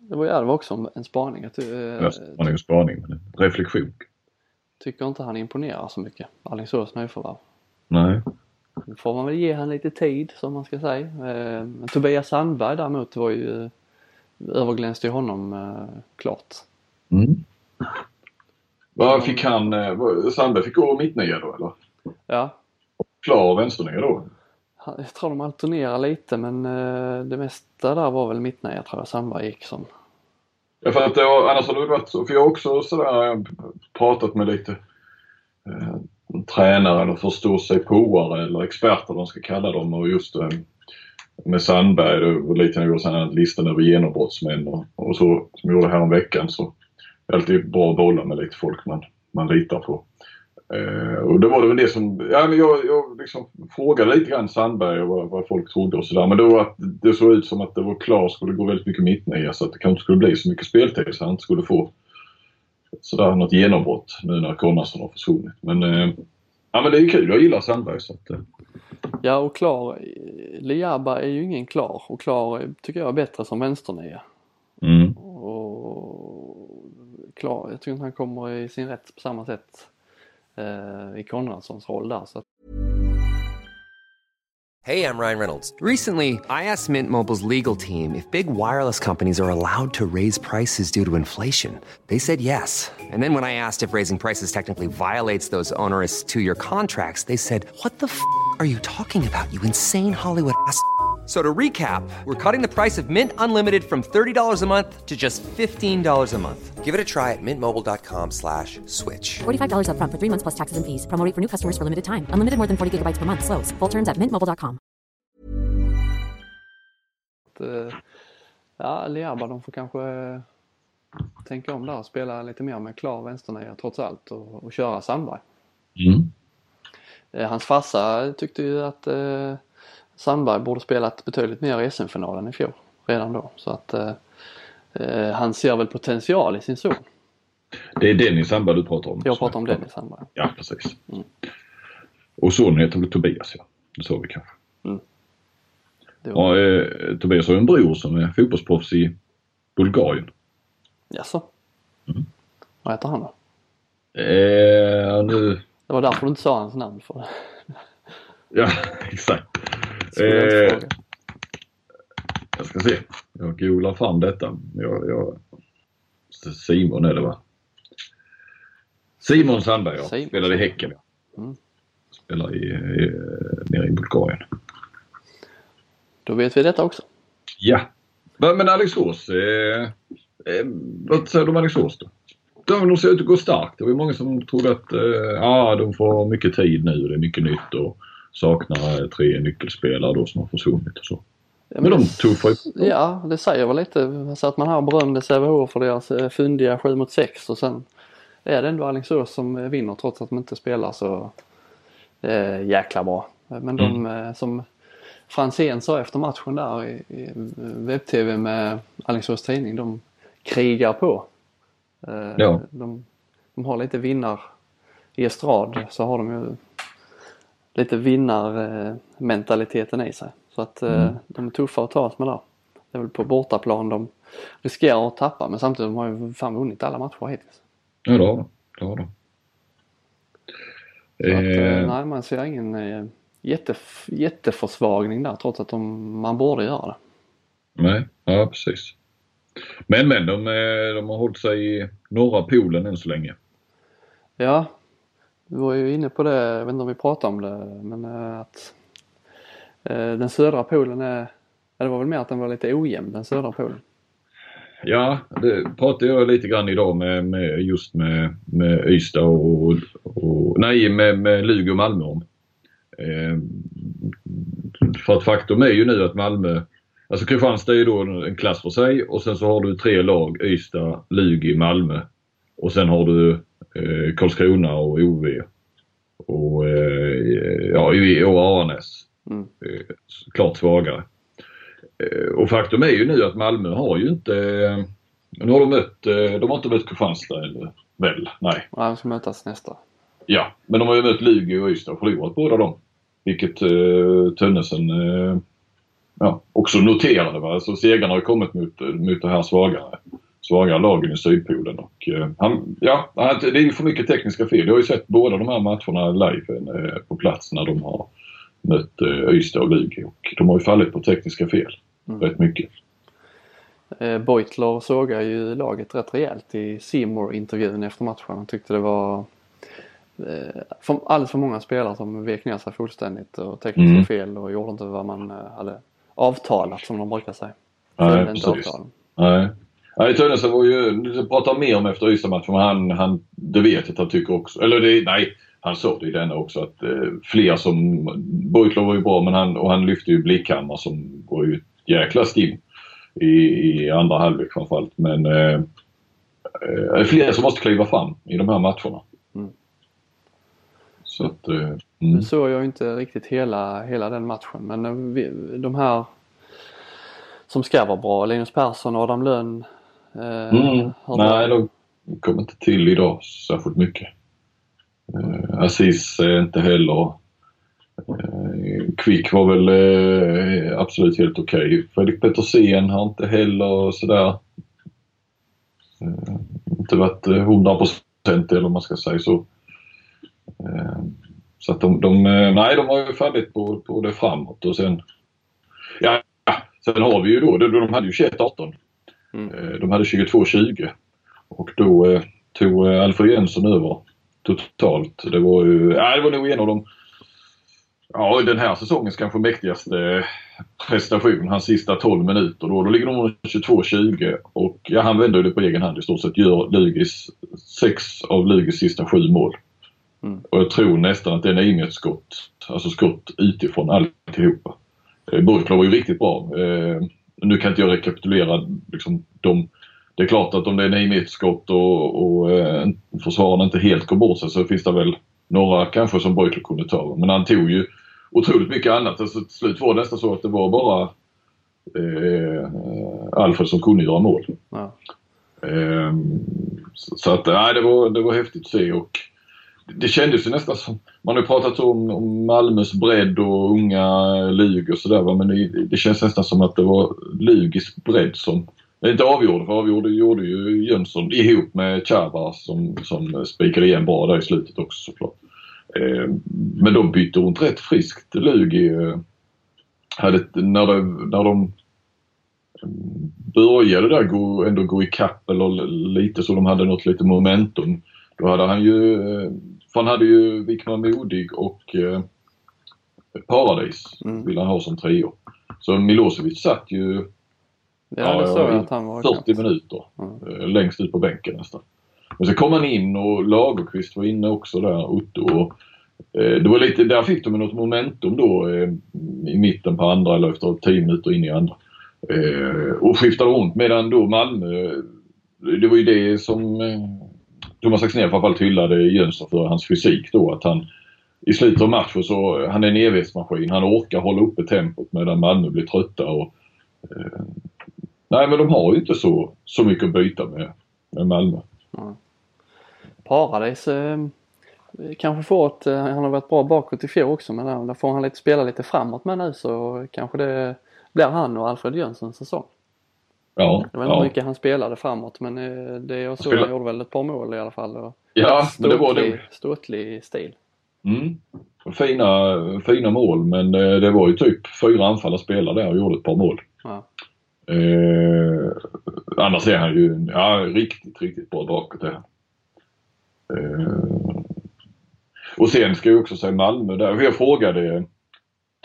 det, var, ja, det var också en spaning. Ty, eh, Jag spaning och spaning, men en reflektion. tycker inte han imponerar så mycket. Alingsås nyförvärv. Nej. Nu får man väl ge han lite tid som man ska säga. Eh, men Tobias Sandberg däremot var ju överglänste ju honom klart. Mm. Vad fick han? Sandberg fick gå mittnia då eller? Ja, Klar vänsternia då? Jag tror de alternerar lite men eh, det mesta där var väl mittnia tror jag Sandberg gick som. Ja, för att det annars har det varit så. För jag har också sådär pratat med lite eh, tränare eller förståsigpåare eller experter de ska kalla dem och just eh, med Sandberg, och lite när vi gjorde listan över genombrottsmän och, och så som vi gjorde häromveckan så är det alltid bra att bolla med lite folk man, man litar på. Eh, och det var det väl det som, ja jag, jag liksom frågade lite grann Sandberg och vad, vad folk trodde och sådär. Men då att det såg ut som att det var klart skulle gå väldigt mycket mittnia så att det kanske inte skulle bli så mycket speltid så han inte skulle få sådär något genombrott nu när Konradsson har försvunnit. Men, eh, ja men det är ju kul, jag gillar Sandberg så att, eh, Ja och Klar, Liaba är ju ingen Klar och Klar eh, tycker jag är bättre som vänsternia. mm. Och Klar, jag tycker inte han kommer i sin rätt på samma sätt eh, Eh, i Konradssons roll där. Så att, Hey, I'm Ryan Reynolds. Recently, I asked Mint Mobile's legal team if big wireless companies are allowed to raise prices due to inflation. They said yes. And then when I asked if raising prices technically violates those onerous two year contracts, they said, What the f are you talking about, you insane Hollywood ass? F- So to recap, we're cutting the price of Mint Unlimited from $30 a month to just $15 a month. Give it a try at mintmobile.com slash switch. $45 upfront for three months plus taxes and fees. Promo for new customers for limited time. Unlimited more than 40 gigabytes per month. Slows. Full terms at mintmobile.com. eh, ja, Liaba de får kanske eh, tänka om där och spela lite mer med Klar vänsternia trots allt och, och köra Sandberg. Mm. Eh, hans farsa tyckte ju att eh, Sandberg borde spelat betydligt mer i SM-finalen i fjol redan då. Så att eh, eh, han ser väl potential i sin son. Det är Dennis Sandberg du pratar om? Jag pratar om Dennis Sandberg. Ja, precis. Mm. Och sonen heter väl Tobias ja. Det sa vi kanske. Var, Ja, eh, Tobias har ju en bror som är fotbollsproffs i Bulgarien. Jaså? Mm. Vad heter han då? Eh, nu... Det var därför du inte sa hans namn för. Ja, exakt. Eh, fråga. Jag ska se. Jag googlar fram detta. Jag, jag... Simon är det va? Simon Sandberg ja. Simon. Spelar i Häcken. Mm. Spelar i, i, nere i Bulgarien. Då vet vi detta också. Ja. Men men Alingsås. Eh, eh, vad säger du om Alingsås då? De, de ser ut att gå starkt. Det var många som trodde att eh, ja, de får mycket tid nu. Det är mycket nytt och saknar eh, tre nyckelspelare då som har försvunnit och så. Ja, Men de det- tuffar ju. Ja, det säger väl lite. Så att man här berömde Sävehof för deras eh, fyndiga 7 mot 6 och sen är det ändå Alingsås som eh, vinner trots att de inte spelar så eh, jäkla bra. Men de eh, som Franzén sa efter matchen där i, i webb-tv med Alingsås tidning, de krigar på. Eh, Ja. de, de har lite vinnar i estrad så har de ju lite vinnarmentaliteten i sig. Så att eh, de är tuffa att tas med där. Det är väl på bortaplan de riskerar att tappa men samtidigt de har ju fan vunnit alla matcher hittills. Ja, det har de. Det har de. Så att, eh, Eh, nej, man ser ingen jättef- jätteförsvagning där trots att de, man borde göra det. nej, ja precis. Men men de, de har hållit sig i norra polen än så länge. Ja, vi var ju inne på det, jag vet inte om vi pratade om det, men eh, att eh, den södra polen är, ja, det var väl mer att den var lite ojämn, den södra polen. Ja, det pratade jag lite grann idag med, med just med, med Ystad och, och nej med, med Lugi och Malmö om. Eh, för att faktum är ju nu att Malmö, alltså Kristianstad är ju då en klass för sig och sen så har du tre lag, Ystad, Lugi, Malmö. Och sen har du eh, Karlskrona och OV. Och, eh, ja, och Aranäs. Mm. Eh, klart svagare. Eh, och faktum är ju nu att Malmö har ju inte, nu har de mött, eh, de har inte mött Kristianstad eller väl? Nej. Ja, de ska mötas nästa. Ja, men de har ju mött Lugi och Ystad och förlorat båda dem. Vilket eh, Tönnesen eh, ja, också noterade. Va? Så segrarna har ju kommit mot, mot det här svagare, svagare lagen i Sydpolen. Och, eh, han, ja, det är ju för mycket tekniska fel. Jag har ju sett båda de här matcherna live eh, på plats när de har mött eh, Ystad och Lugi. Och de har ju fallit på tekniska fel mm. rätt mycket. Beutler sågar ju laget rätt rejält i Seymour intervjun efter matchen. Han tyckte det var för, alldeles för många spelare som vek ner sig fullständigt och tekniska mm. fel och gjorde inte vad man hade avtalat som de brukar säga. Nej, precis. Nej. Nej, Tönnesen var ju, du pratar mer om efter Ystad-matchen, men han, han, det vet jag att han tycker också. Eller det, nej, han sa det i denna också att eh, fler som, Beutler var ju bra men han, och han lyfte ju Blickhammar som var ju ett jäkla stim i, i andra halvlek framförallt. Men eh, eh, fler som måste kliva fram i de här matcherna. Mm. Så att, eh, mm. Nu såg jag inte riktigt hela, hela den matchen men eh, de här som ska vara bra, Linus Persson Adam Lönn. Eh, mm. Nej, de kom inte till idag särskilt mycket. Eh, Aziz är inte heller Eh, Quick var väl eh, absolut helt okej. Okay. Fredrik Petersen har inte heller sådär eh, inte varit 100 procent eller man ska säga så. Så att de, de, nej de har ju fallit på, på det framåt och sen Ja, sen har vi ju då, de hade ju 21-18. Mm. De hade 22-20 och då tog Alfred Jönsson över totalt. Det var ju, ja det var nog en av de ja, den här säsongens kanske mäktigaste prestation. Hans sista 12 minuter då. Då ligger de 22-20 och ja, han vänder det på egen hand i stort sett. Gör Lugis sex av Lugis sista sju mål. Mm. Och jag tror nästan att det är inget skott, alltså skott utifrån alltihopa. Eh, Burkla var ju riktigt bra. Nu kan inte jag rekapitulera liksom, de det är klart att om det är 9 skott och, och eh, försvararna inte helt går bort sig så finns det väl några kanske som Beutler kunde ta. Men han tog ju otroligt mycket annat. Alltså, till slut var det nästan så att det var bara eh, Alfred som kunde göra mål. Ja. Eh, så, så, att nej, det var, det var häftigt att se och det kändes ju nästan som, man har ju pratat om, om Malmös bredd och unga Lug och sådär men det, det, känns nästan som att det var Lugis bredd som inte avgjorde, för avgjorde gjorde ju Jönsson ihop med Chava som, som spikade igen bra där i slutet också såklart. Eh, men de bytte runt rätt friskt. Lugi eh, hade, när, det, när de började där gå, ändå gå i kapp eller lite så de hade något lite momentum. Då hade han ju, eh, för han hade ju Wickman Modig och eh, Paradis mm. ville han ha som trio. Så Milosevic satt ju Ja, det såg jag att han var 40 knappt. minuter. Mm. Längst ut på bänken nästan. Men så kom han in och Lagerqvist var inne också där, Otto. Och, eh, det var lite, där fick de något momentum då eh, i mitten på andra eller efter 10 minuter in i andra. Eh, och skiftade runt medan då Malmö, det var ju det som eh, Thomas Axnér framförallt hyllade Jönsson för, hans fysik då. Att han i slutet av matchen så, han är en evighetsmaskin. Han orkar hålla uppe tempot medan Malmö blir trötta. Och, eh, nej men de har ju inte så, så mycket att byta med, med Malmö. Mm. Paradis eh, kanske får ett, eh, han har varit bra bakåt i fjol också men där får han lite spela lite framåt med nu så kanske det blir han och Alfred Jönssons säsong. Ja. Jag vet inte hur mycket han spelade framåt men eh, det jag såg han gjorde väl ett par mål i alla fall. Och ja, ståtlig, men det var det. Ståtlig stil. Mm. Fina, fina mål men eh, det var ju typ fyra anfallare spelare där och gjorde ett par mål. Ja. Eh, annars är han ju ja, riktigt, riktigt bra bakåt är han. Eh, och sen ska jag också säga Malmö där. Jag frågade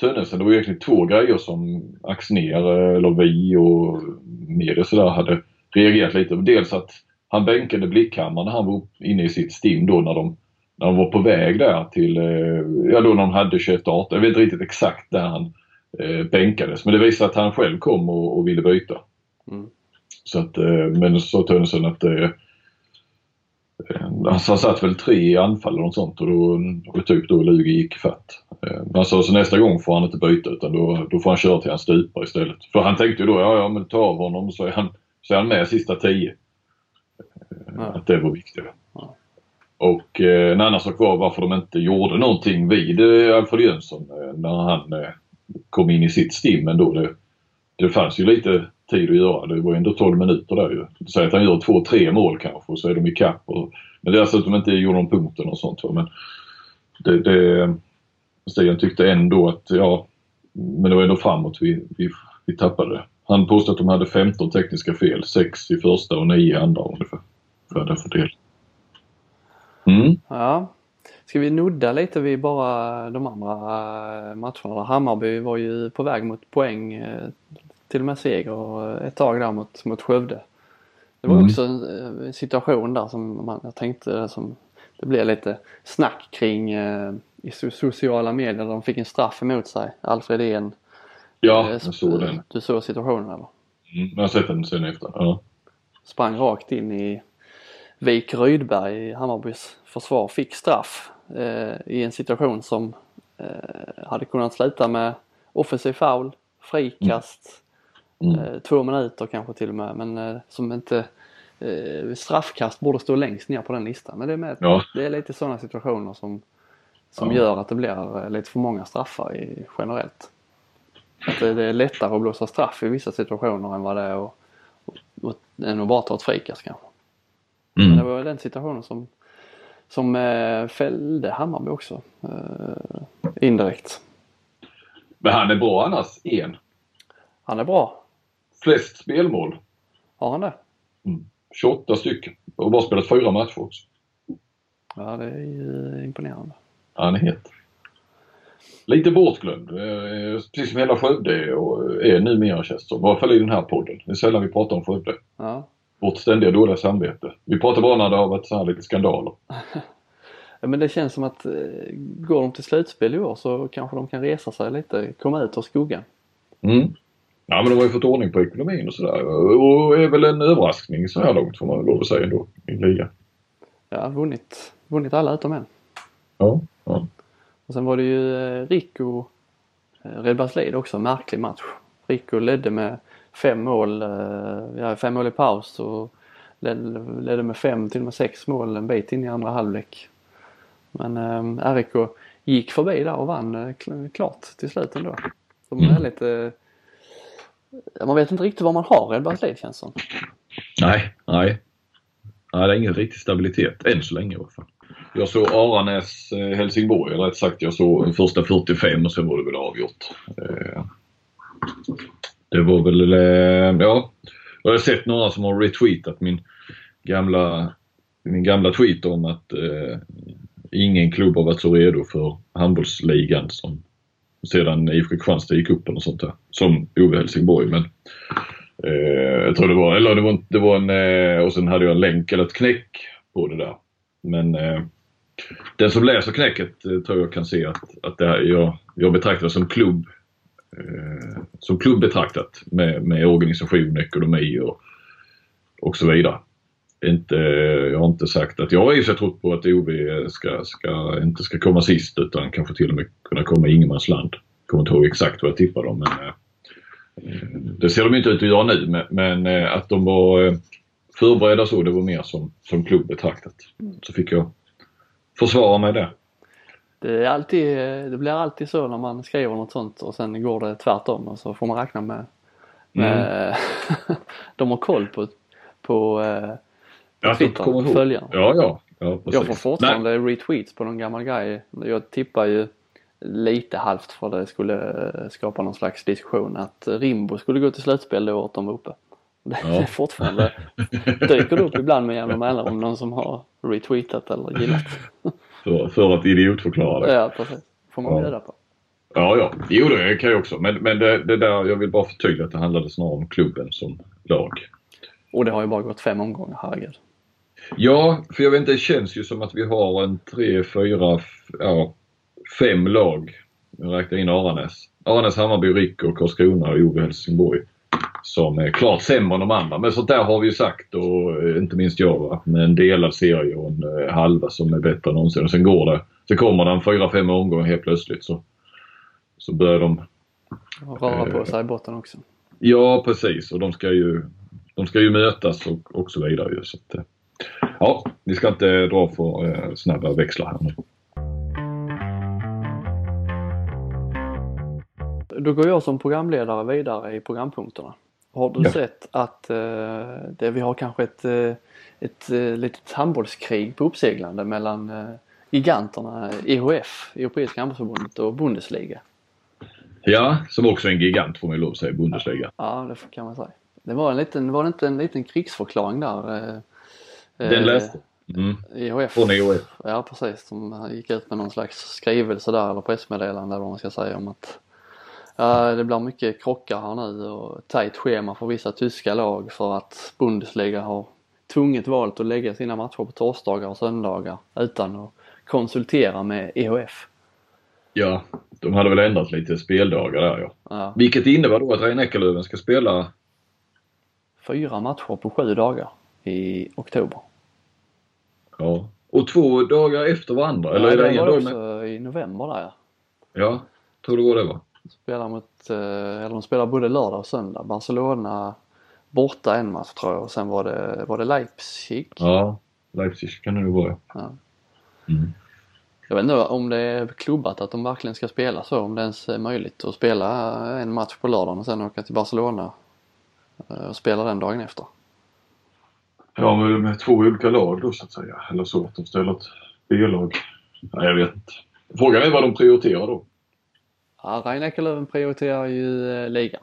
Tönnesen, det var egentligen två grejer som Axner eller vi och media sådär hade reagerat lite. Dels att han bänkade Blickhammar när han var inne i sitt stim då när de, när de var på väg där till, eh, ja då när de hade 21 18 Jag vet inte riktigt exakt där han eh, bänkades. Men det visade att han själv kom och, och ville byta. Mm. Så att, eh, men så sa Tönnesen att eh, han satt väl tre i anfall eller något sånt och då och typ då Lugi gick fatt. Han sa så nästa gång får han inte byta utan då, då får han köra till han stupar istället. För han tänkte ju då, ja ja men ta av honom så är han, så är han med sista tio. Ja. Att det var viktigt. Ja. Och eh, en annan sak var varför de inte gjorde någonting vid eh, Alfred Jönsson eh, när han eh, kom in i sitt stim ändå. Det, det fanns ju lite tid att göra. Det var ju ändå 12 minuter där ju. Säg att han gör två, tre mål kanske och så är de ikapp. Och, men det är alltså att de inte gjorde någon punkten och sånt. Va? Men det, det, Stian tyckte ändå att, ja, men det var ändå framåt vi, vi, vi tappade. Han påstod att de hade 15 tekniska fel, 6 i första och 9 i andra ungefär. För den fördelningen. Mm. Ja. Ska vi nudda lite vid bara de andra eh, matcherna? Hammarby var ju på väg mot poäng, eh, till och med seger ett tag där mot, mot Skövde. Det var Mm. också en eh, situation där som man, jag tänkte som det blev lite snack kring eh, i so- sociala medier. De fick en straff emot sig. Alfred En. Ja, eh, jag såg den. Du såg situationen eller? Mm. Jag har sett den sen efter. Ja. sprang rakt in i Vik Rydberg i Hammarbys försvar. Fick straff eh, i en situation som eh, hade kunnat sluta med offensiv foul, frikast, Mm. eh, två minuter kanske till och med. Men eh, som inte eh, straffkast borde stå längst ner på den listan. Men det är, med, Ja. det är lite sådana situationer som, som Ja. gör att det blir lite för många straffar i, generellt. Att det, det är lättare att blåsa straff i vissa situationer än vad det är att, att, än att bara ta ett frikast kanske. Men det Mm. var den situationen som, som fällde Hammarby också. Indirekt. Men han är bra annars, en. Han är bra. Flest spelmål. Har han det? 28 stycken. Och bara spelat fyra matcher också. Ja det är ju imponerande. Han är het. Lite bortglömd. eh, Precis som hela Skövde och är numera känns det. I alla fall i den här podden. Det är sällan vi pratar om Skövde. Ja. Vårt ständiga dåliga samvete. Vi pratar bara när det har varit så här lite skandaler. Ja, Men det känns som att eh, går de till slutspel i år så kanske de kan resa sig lite, komma ut ur skuggan. Mm. Ja men de har ju fått ordning på ekonomin och sådär. Och är väl en överraskning så här långt får man lov att säga ändå. I ligan. Ja, vunnit, vunnit alla utom en. Ja. ja. Och sen var det ju eh, Rico eh, Redbergslid också, märklig match. Rico ledde med fem mål, eh, ja, fem mål i paus och ledde, med fem till och med sex mål en bit in i andra halvlek. Men eh, RIK gick förbi där och vann eh, kl- klart till slut ändå. De är Mm. lite, eh, man vet inte riktigt vad man har Redbergslid känns som. Nej, nej. Nej, det är ingen riktig stabilitet. Än så länge i alla fall. Jag såg Aranäs eh, Helsingborg, eller rätt sagt jag såg första 45 och sen var det väl avgjort. Eh, det var väl, eh, ja. Jag har sett några som har retweetat min gamla, min gamla tweet om att eh, ingen klubb har varit så redo för handbollsligan som sedan IFK Kristianstad gick upp och sånt där. Som Ove Helsingborg. Men Eh, jag tror det var, eller det var, en- det var en, eh, och sen hade jag en länk eller ett knäck på det där. Men eh, den som läser knäcket eh, tror jag kan se att, att det här, jag, jag betraktar det som klubb. Eh, som klubb betraktat med, med organisation, ekonomi och, och så vidare. Inte, jag har inte sagt att jag har i sig trott på att OV ska, ska, inte ska komma sist utan kanske till och med kunna komma i ingenmansland. Kommer inte ihåg exakt vad jag tippade om men eh, det ser de inte ut att göra nu men, men eh, att de var eh, förberedda så, det var mer som, som klubb betraktat. Så fick jag försvara mig där. Det, är alltid, det blir alltid så när man skriver något sånt och sen går det tvärtom och så får man räkna med, med de har koll på, på Ja, att Twitter, de kommer ihåg. följarna. Ja, ja. ja precis. Jag får fortfarande retweets på någon gammal grej. Jag tippar ju lite halvt för det skulle eh, skapa någon slags diskussion att Rimbo skulle gå till slutspel det året de var uppe. Det Ja. är fortfarande dyker det upp ibland med jämna mellanrum någon som har retweetat eller gillat. För, för att idiotförklara det. Ja precis. Får man Ja. bjuda på. Ja, ja. Jo, det kan jag också. Men, men det, det där, jag vill bara förtydliga att det handlade snarare om klubben som lag. Och det har ju bara gått fem omgångar, herregud. Ja, för jag vet inte, det känns ju som att vi har en tre, fyra, ja, fem lag. Jag räknar in Aranäs. Arnes Hammarby, Rick och Karlskrona och Ove Helsingborg som är klart sämre än de andra. Men sånt där har vi ju sagt och eh, inte minst jag va? med en delad serie och en eh, halva som är bättre än någonsin. Och sen går det. Sen kommer det en fyra, fem omgångar helt plötsligt så, så börjar de... Och röra på sig i botten också. Ja precis och de ska ju, de ska ju mötas och, och så vidare. Så att, eh, ja, vi ska inte dra för eh, snabba växlar här nu. Då går jag som programledare vidare i programpunkterna. Har du Ja. sett att eh, det, vi har kanske ett, eh, ett eh, litet handbollskrig på uppseglande mellan eh, giganterna EHF, Europeiska handbollsförbundet och Bundesliga? Ja, som också är en gigant får man ju lov att säga, Bundesliga. Ja, det kan man säga. Det var, en liten, var det inte en liten krigsförklaring där? eh, Den eh, läste mm. EHF. Från EOF. Ja precis, de gick ut med någon slags skrivelse där eller pressmeddelande eller vad man ska säga om att ja, det blir mycket krockar här nu och tajt schema för vissa tyska lag för att Bundesliga har tvunget valt att lägga sina matcher på torsdagar och söndagar utan att konsultera med EHF. Ja, de hade väl ändrat lite speldagar där ja. Ja, Vilket innebär då att Rein Eckerlöven ska spela fyra matcher på sju dagar i oktober. Ja. Och två dagar efter varandra? Eller är det en dag också i november där ja. Ja, tror det var det va? Spelar mot, eh, eller de spelar både lördag och söndag. Barcelona borta en match tror jag och sen var det, var det Leipzig. Ja, Leipzig kan det nog vara Ja. Mm. Jag vet inte om det är klubbat att de verkligen ska spela så, om det ens är möjligt att spela en match på lördagen och sen åka till Barcelona eh, och spela den dagen efter. Ja, med, med två olika lag då så att säga. Eller så att de ställer ett B-lag. Nej, jag vet inte. Frågan är vad de prioriterar då. Ja, Rein Eckerlöven prioriterar ju eh, ligan.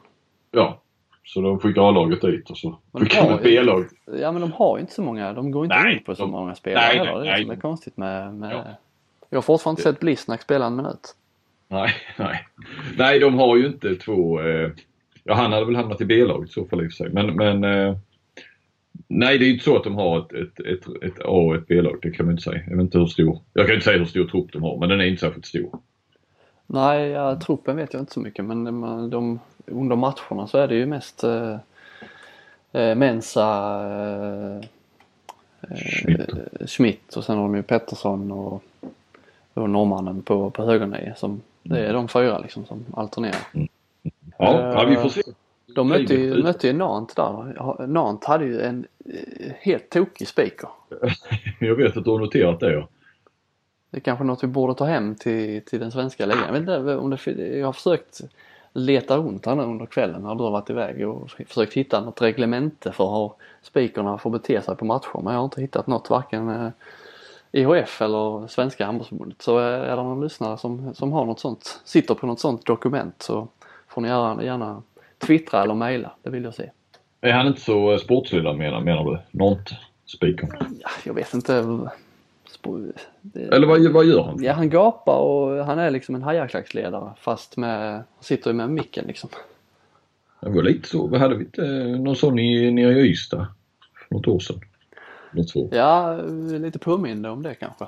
Ja, så de skickar A-laget dit och så Men de skickar de har ett B-lag. Ja men de har ju inte så många, de går inte Nej, in på så de- många spelare nej, heller. Det är nej, som är nej. konstigt med, med Ja. Jag har fortfarande inte sett Blisnack spela en minut. Nej, nej. Nej, de har ju inte två... Eh, ja, han hade väl hamnat i B-laget i så fall i och för sig. Men, men eh, nej, det är ju inte så att de har ett, ett, ett, ett A och ett B-lag. Det kan man inte säga. Jag inte hur stor... Jag kan inte säga hur stor trupp de har, men den är inte särskilt stor. Nej, ja, truppen vet jag inte så mycket men de, de, under matcherna så är det ju mest eh, eh, Mensa, eh, Schmidt. eh, och sen har de ju Pettersson och, och norrmannen på, på högernie som det är de fyra liksom som alternerar. Ja, ja vi får se. De mötte ju, mötte ju Nantes där. Nantes hade ju en eh, helt tokig speaker. Jag vet att du har noterat det ja. Det är kanske något vi borde ta hem till, till den svenska ligan. Jag vet inte om det, jag har försökt leta runt här under kvällen när du har varit iväg och försökt hitta något reglemente för hur speakerna får bete sig på matcher. Men jag har inte hittat något varken eh, IHF eller Svenska handbollsförbundet. Så eh, är det någon lyssnare som, som har något sånt, sitter på något sånt dokument så får ni gärna, gärna twittra eller mejla. Det vill jag se. Är han inte så eh, sportslig menar, menar du? Nont speakern. Ja, jag vet inte. Det- Eller vad, vad gör han? Ja, han gapar och han är liksom en hajaklacksledare fast med, han sitter ju med micken liksom. Det var lite så. Hade vi inte eh, någon sån i, nere i Ystad för något år sedan? Något så. Ja, lite påminner om det kanske.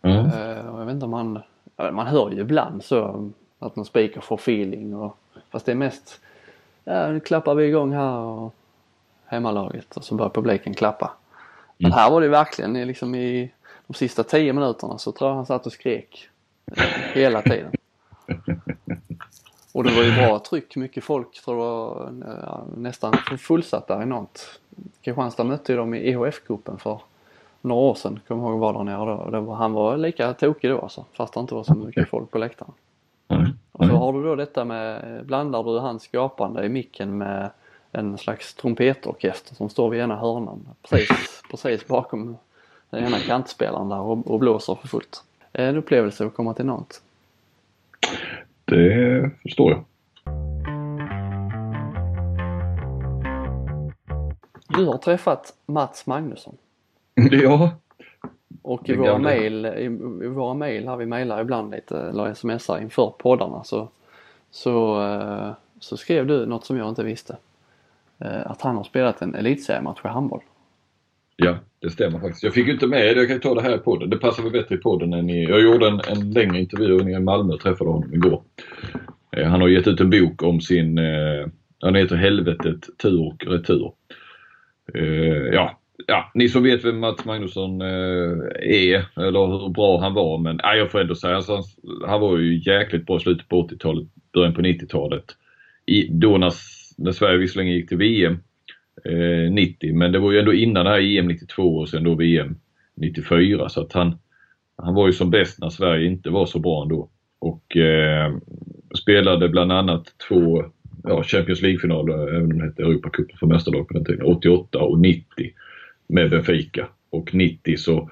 Och jag vet inte om man, ja, man hör ju ibland så att någon speaker får feeling och fast det är mest, ja nu klappar vi igång här och hemmalaget och så börjar publiken klappa. Men här var det verkligen i- liksom i de sista tio minuterna så tror jag han satt och skrek eh, hela tiden. Och det var ju bra tryck, mycket folk tror jag ja, nästan fullsatt där Nantes. Kristianstad mötte ju dem i EHF-cupen för några år sedan, kommer ihåg var där nere då. Det var, han var lika tokig då alltså, fast det inte var så mycket folk på läktaren. Nej. Och så har du då detta med, blandar du hans skapande i micken med en slags trumpetorkester som står vid ena hörnan precis, precis bakom den ena kantspelaren där och, och blåser för fullt. En upplevelse att komma till Nantes. Det förstår jag. Du har träffat Mats Magnusson Ja, och i våra mejl, i, i våra mejl här, vi mejlar ibland lite eller smsar inför poddarna så, så, eh, så skrev du något som jag inte visste. Eh, Att han har spelat en elitseriematch i handboll. ja, det stämmer faktiskt. Jag fick ju inte med det. Jag kan ju ta det här i podden. Det passar väl bättre i podden än i... Jag gjorde en, en längre intervju nere i Malmö och träffade honom igår. Eh, han har gett ut en bok om sin, eh, han heter Helvetet tur och retur. Eh, ja, ja, ni som vet vem Mats Magnusson eh, är eller hur bra han var men ja, jag får ändå säga alltså, han, var ju jäkligt bra i slutet på 80-talet, början på 90-talet. Då när, när Sverige visserligen gick till VM eh, 90 men det var ju ändå innan det här EM 92 och sen då VM 94 så att han, han var ju som bäst när Sverige inte var så bra ändå. Och eh, spelade bland annat två ja, Champions League-finaler, även om det hette Europacupen för mästarlag på den tiden, 88 och 90 med Benfica. Och 90 så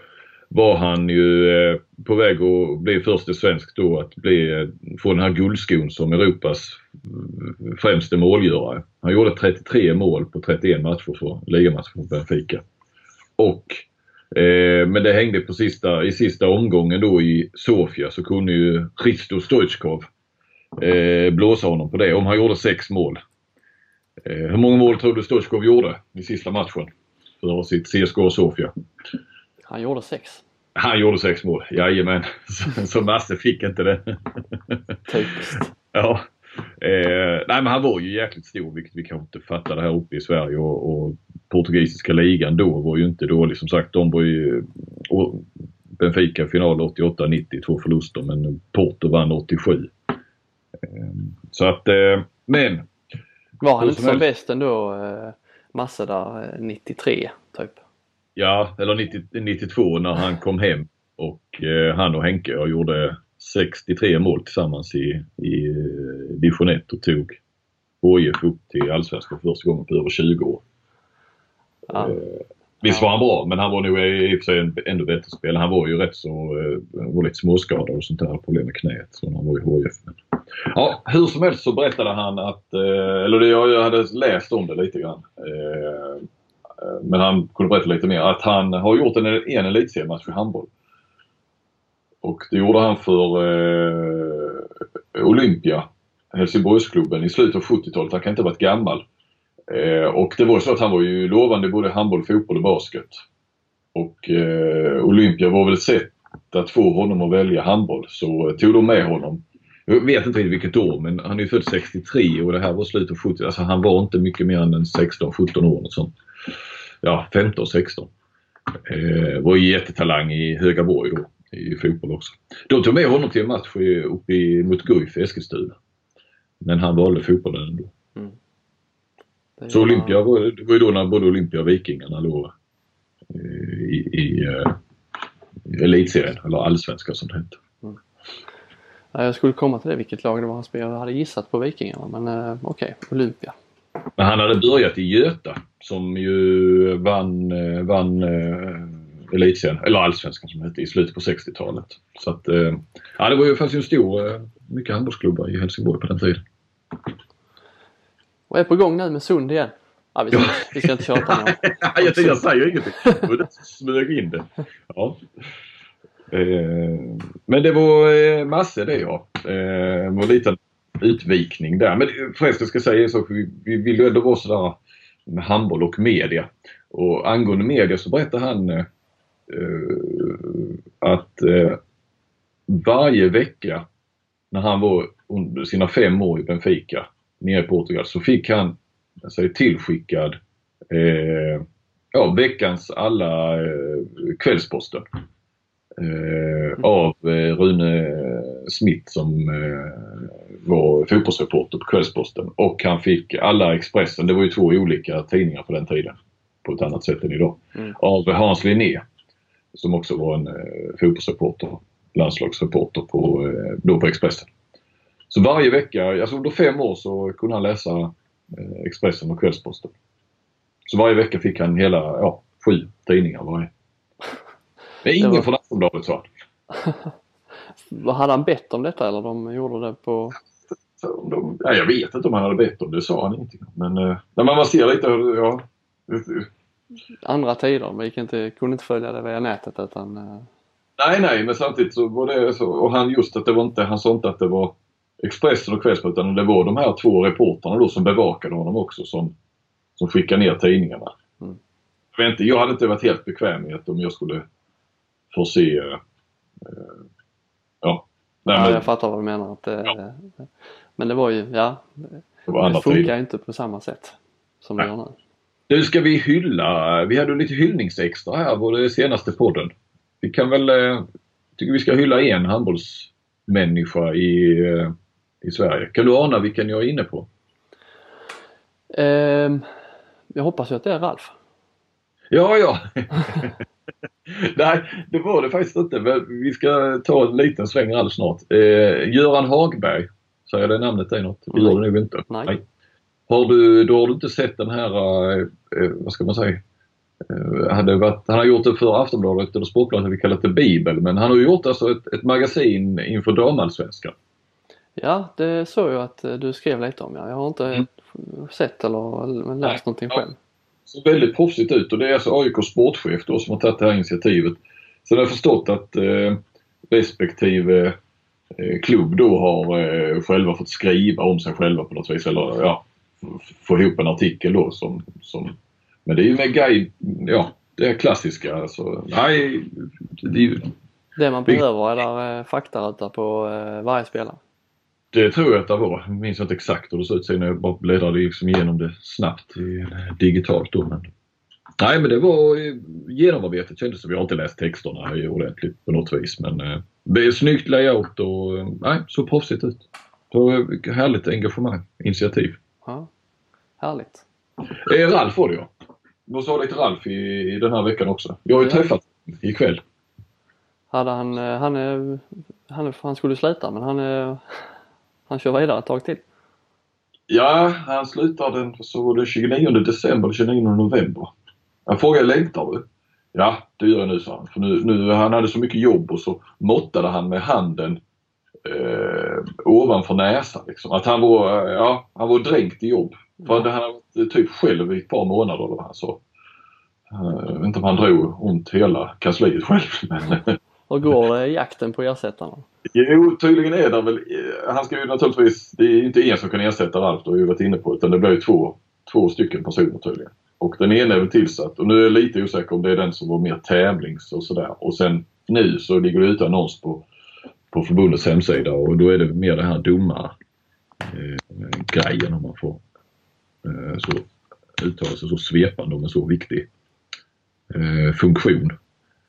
var han ju eh, på väg att bli första svensk då att bli, eh, få den här guldskon som Europas eh, främste målgörare. Han gjorde 33 mål på 31 matcher för ligamatcher mot Benfica. Och Eh, men det hängde på sista, i sista omgången då i Sofia så kunde ju Hristo Stoichkov eh, blåsa honom på det om han gjorde sex mål. Eh, hur många mål tror du Stoichkov gjorde i sista matchen för sitt CSKA Sofia? Han gjorde sex. Han gjorde sex mål, jajamän. Så, så Masse fick inte det. Typiskt. ja. Eh, nej men han var ju jäkligt stor vilket vi kanske inte fattade här uppe i Sverige och, och portugisiska ligan då var ju inte dålig. Som sagt, de var ju... Benfica final 88-90, två förluster men Porto vann 87. Ehm, så att, eh, men... Var han inte som helst... bäst ändå, eh, Massa där, 93 eh, typ? Ja, eller 90, 92 när han kom hem och han och Henke och gjorde 63 mål tillsammans i, i division 1 och tog HIF upp till Allsvenskan första gången på över 20 år. Ja. Eh, visst var han bra, men han var nog i och för sig ännu bättre spelare. Han var ju rätt så, eh, var lite småskadad och sånt där, problem med knät. Så han var i HIF. Ja, hur som helst så berättade han att, eh, eller jag hade läst om det lite grann. Men han kunde berätta lite mer. Att han har gjort en, en elitseriematch i handboll. Och det gjorde han för eh, Olympia, Helsingborgsklubben, i slutet av 70-talet. Han kan inte ha varit gammal. Eh, och det var så att han var ju lovande både handboll, fotboll och basket. Och eh, Olympia var väl ett sätt att få honom att välja handboll så eh, tog de med honom. Jag vet inte riktigt vilket år men han är ju född 63 och det här var slutet av 70 Alltså han var inte mycket mer än 16-17 år. Sånt. Ja, 15-16. Eh, var ju jättetalang i Högaborg då i fotboll också. De tog med honom till en match uppe i, mot Guif i Eskilstuna. Men han valde fotbollen ändå. Så Olympia det var ju då när både Olympia och Vikingarna låg eh, i, i uh, elitserien, eller allsvenskan som det hette. Mm. Jag skulle komma till det, vilket lag det var han spelade. Jag hade gissat på Vikingarna men uh, okej, okay, Olympia. Men han hade börjat i Göta som ju vann, vann elitserien, eller allsvenskan som det hette, i slutet på 60-talet. Så att, ja det var ju, fanns ju en stor, mycket handbollsklubbar i Helsingborg på den tiden. Och är på gång nu med Sund igen. Ja, vi, ska, vi ska inte tjata nu. jag, tänkte, jag säger ingenting. Jag smög in det. Ja. Eh, men det var eh, massor det ja. Eh, en liten utvikning där. Men förresten ska jag säga så vi, vi vill ju ändå vara sådär med handboll och media. Och angående media så berättar han eh, att eh, varje vecka när han var under sina fem år i Benfica nere i Portugal så fick han alltså, tillskickad eh, ja, veckans alla eh, Kvällsposten. Eh, mm. av eh, Rune Smith som eh, var fotbollsreporter på Kvällsposten. Och han fick alla Expressen, det var ju två olika tidningar på den tiden. På ett annat sätt än idag. Mm. Av Hans Linné som också var en eh, fotbollsreporter, landslagsreporter på, eh, då på Expressen. Så varje vecka, alltså under fem år så kunde han läsa eh, Expressen och Kvällsposten. Så varje vecka fick han hela, ja, sju tidningar varje. Men ingen var... från Aftonbladet sa han. Hade han bett om detta eller de gjorde det på... De, ja, jag vet inte om han hade bett om det, sa han ingenting Men eh, när man ser lite, ja. Andra tider, vi kan inte, kunde inte följa det via nätet utan... Eh... Nej, nej, men samtidigt så var det så. Och han just att det var inte, han sa inte att det var Expressen och Kvällsposten. Det var de här två reportrarna då som bevakade honom också som, som skickade ner tidningarna. Mm. Jag, vet inte, jag hade inte varit helt bekväm att om jag skulle få se... Eh, ja. Nej, ja, men jag fattar vad du menar. Att, det- Men det var ju, ja. det var Det funkar ju inte på samma sätt som det gör nu. Nu ska vi hylla, vi hade lite hyllningsextra här på senaste podden. Vi kan väl, eh, tycker vi ska hylla en handbollsmänniska i, eh, i Sverige. Kan du ana vilken jag är inne på? Ehm, jag hoppas ju att det är Ralf. Ja, ja. Nej, det var det faktiskt inte. Men vi ska ta en liten sväng alldeles snart. Eh, Göran Hagberg, säger det namnet dig något? Det gör det nog inte. Nej. Har du, då har du inte sett den här, eh, eh, vad ska man säga? Eh, hade varit, han har gjort det för Aftonbladet eller Sportbladet, vi kallar det Bibel. Men han har gjort alltså ett, ett magasin inför damallsvenskan. Ja, det såg jag att eh, du skrev lite om. Ja. Jag har inte Mm. sett eller läst Nej. någonting Ja. själv. ser väldigt proffsigt ut och det är alltså AIKs sportchef då som har tagit det här initiativet. Sen har jag förstått att eh, respektive eh, klubb då har eh, själva fått skriva om sig själva på något vis eller ja, få ihop en artikel då som, som men det är ju med guide, ja det är klassiska alltså. Nej, det, är ju- Det man behöver är där eh, faktaruta på eh, varje spelare. Det tror jag att det var. Jag minns inte exakt hur det såg ut sen jag bara bläddrade liksom igenom det snabbt i, digitalt då. Men... Nej men det var genomarbetat kändes det. Vi har inte läst texterna ordentligt på något vis men eh, det är snyggt layout och eh, nej, så proffsigt ut. Eh, härligt engagemang, initiativ. Ja. Härligt. Eh, Ralf var det ja. Vad sa lite Ralf i, i den här veckan också. Jag har ju Ja. träffat ikväll. Hade han, han, är, han, är, han skulle sluta men han, är, han kör vidare ett tag till. Ja, han slutar den så var det 29 december, 29 november. Jag frågade längtar du? Ja, det gör jag nu sa han. För nu, nu, han hade så mycket jobb och så måttade han med handen eh, ovanför näsan. Liksom. Att han var, eh, ja, han var dränkt i jobb. För han hade varit eh, typ själv i ett par månader eller vad han sa. Eh, jag vet inte om han drog ont hela kansliet själv men hur går det jakten på ersättarna? Jo, tydligen är det väl. Eh, han ska ju naturligtvis, det är ju inte en som kan ersätta Ralf, det har vi varit inne på, utan det blir ju två, två stycken personer tydligen. Och den ena är väl tillsatt och nu är jag lite osäker om det är den som var mer tävlings och sådär. Och sen nu så ligger det ute annons på, på förbundets hemsida och då är det mer det här dumma eh, grejen om man får eh, så uttala sig så svepande om en så viktig eh, funktion.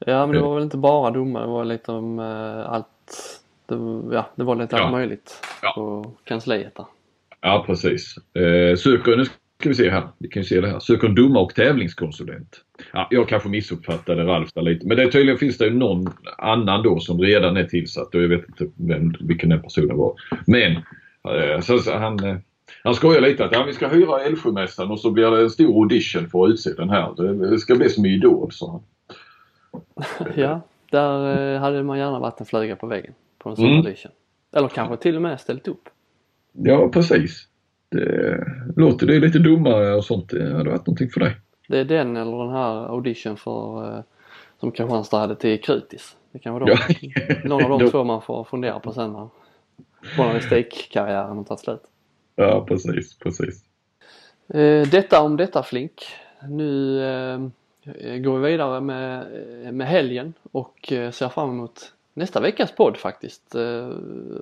Ja men det var väl inte bara domare, det var lite om eh, allt. Det, ja, det var lite Ja. allt möjligt Ja. på kansliet där. Ja precis. Eh, söker, nu ska vi se här, vi kan ju se det här. Söker en domare och tävlingskonsulent. Ja, jag kanske missuppfattade Ralf där lite men det, tydligen finns det ju någon annan då som redan är tillsatt och jag vet inte vem, vilken den personen var. Men eh, så, så han, eh, han skojar lite att ja, vi ska hyra Älvsjömässan och så blir det en stor audition för att utse den här. Det, det ska bli som Idol sa han. Ja, där eh, hade man gärna varit en fluga på väggen på en sån Mm. audition. Eller kanske till och med ställt upp. Ja precis. Det låter det lite domare och sånt. Det hade varit någonting för dig. Det är den eller den här audition för eh, som Kristianstad hade till Krutis. Det kan vara de, Ja. någon av de två man får fundera på sen när journalistikkarriären har tagit slut. Ja precis, precis. Eh, detta om detta Flink. Nu går vi vidare med, eh, med helgen och eh, ser fram emot nästa veckas podd faktiskt. Eh,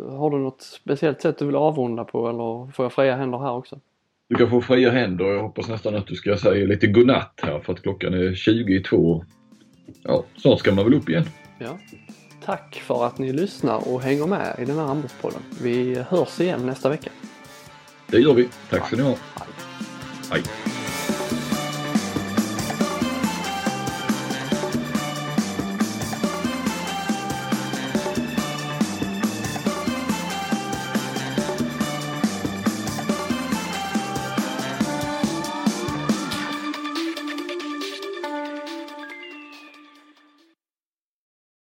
har du något speciellt sätt du vill avrunda på eller får jag fria händer här också? Du kan få fria händer och jag hoppas nästan att du ska säga lite godnatt här för att klockan är 22. Ja, snart ska man väl upp igen. Ja. Tack för att ni lyssnar och hänger med i den här handbollspodden. Vi hörs igen nästa vecka. Det gör vi. Tack ska ni ha. Hej. Hej.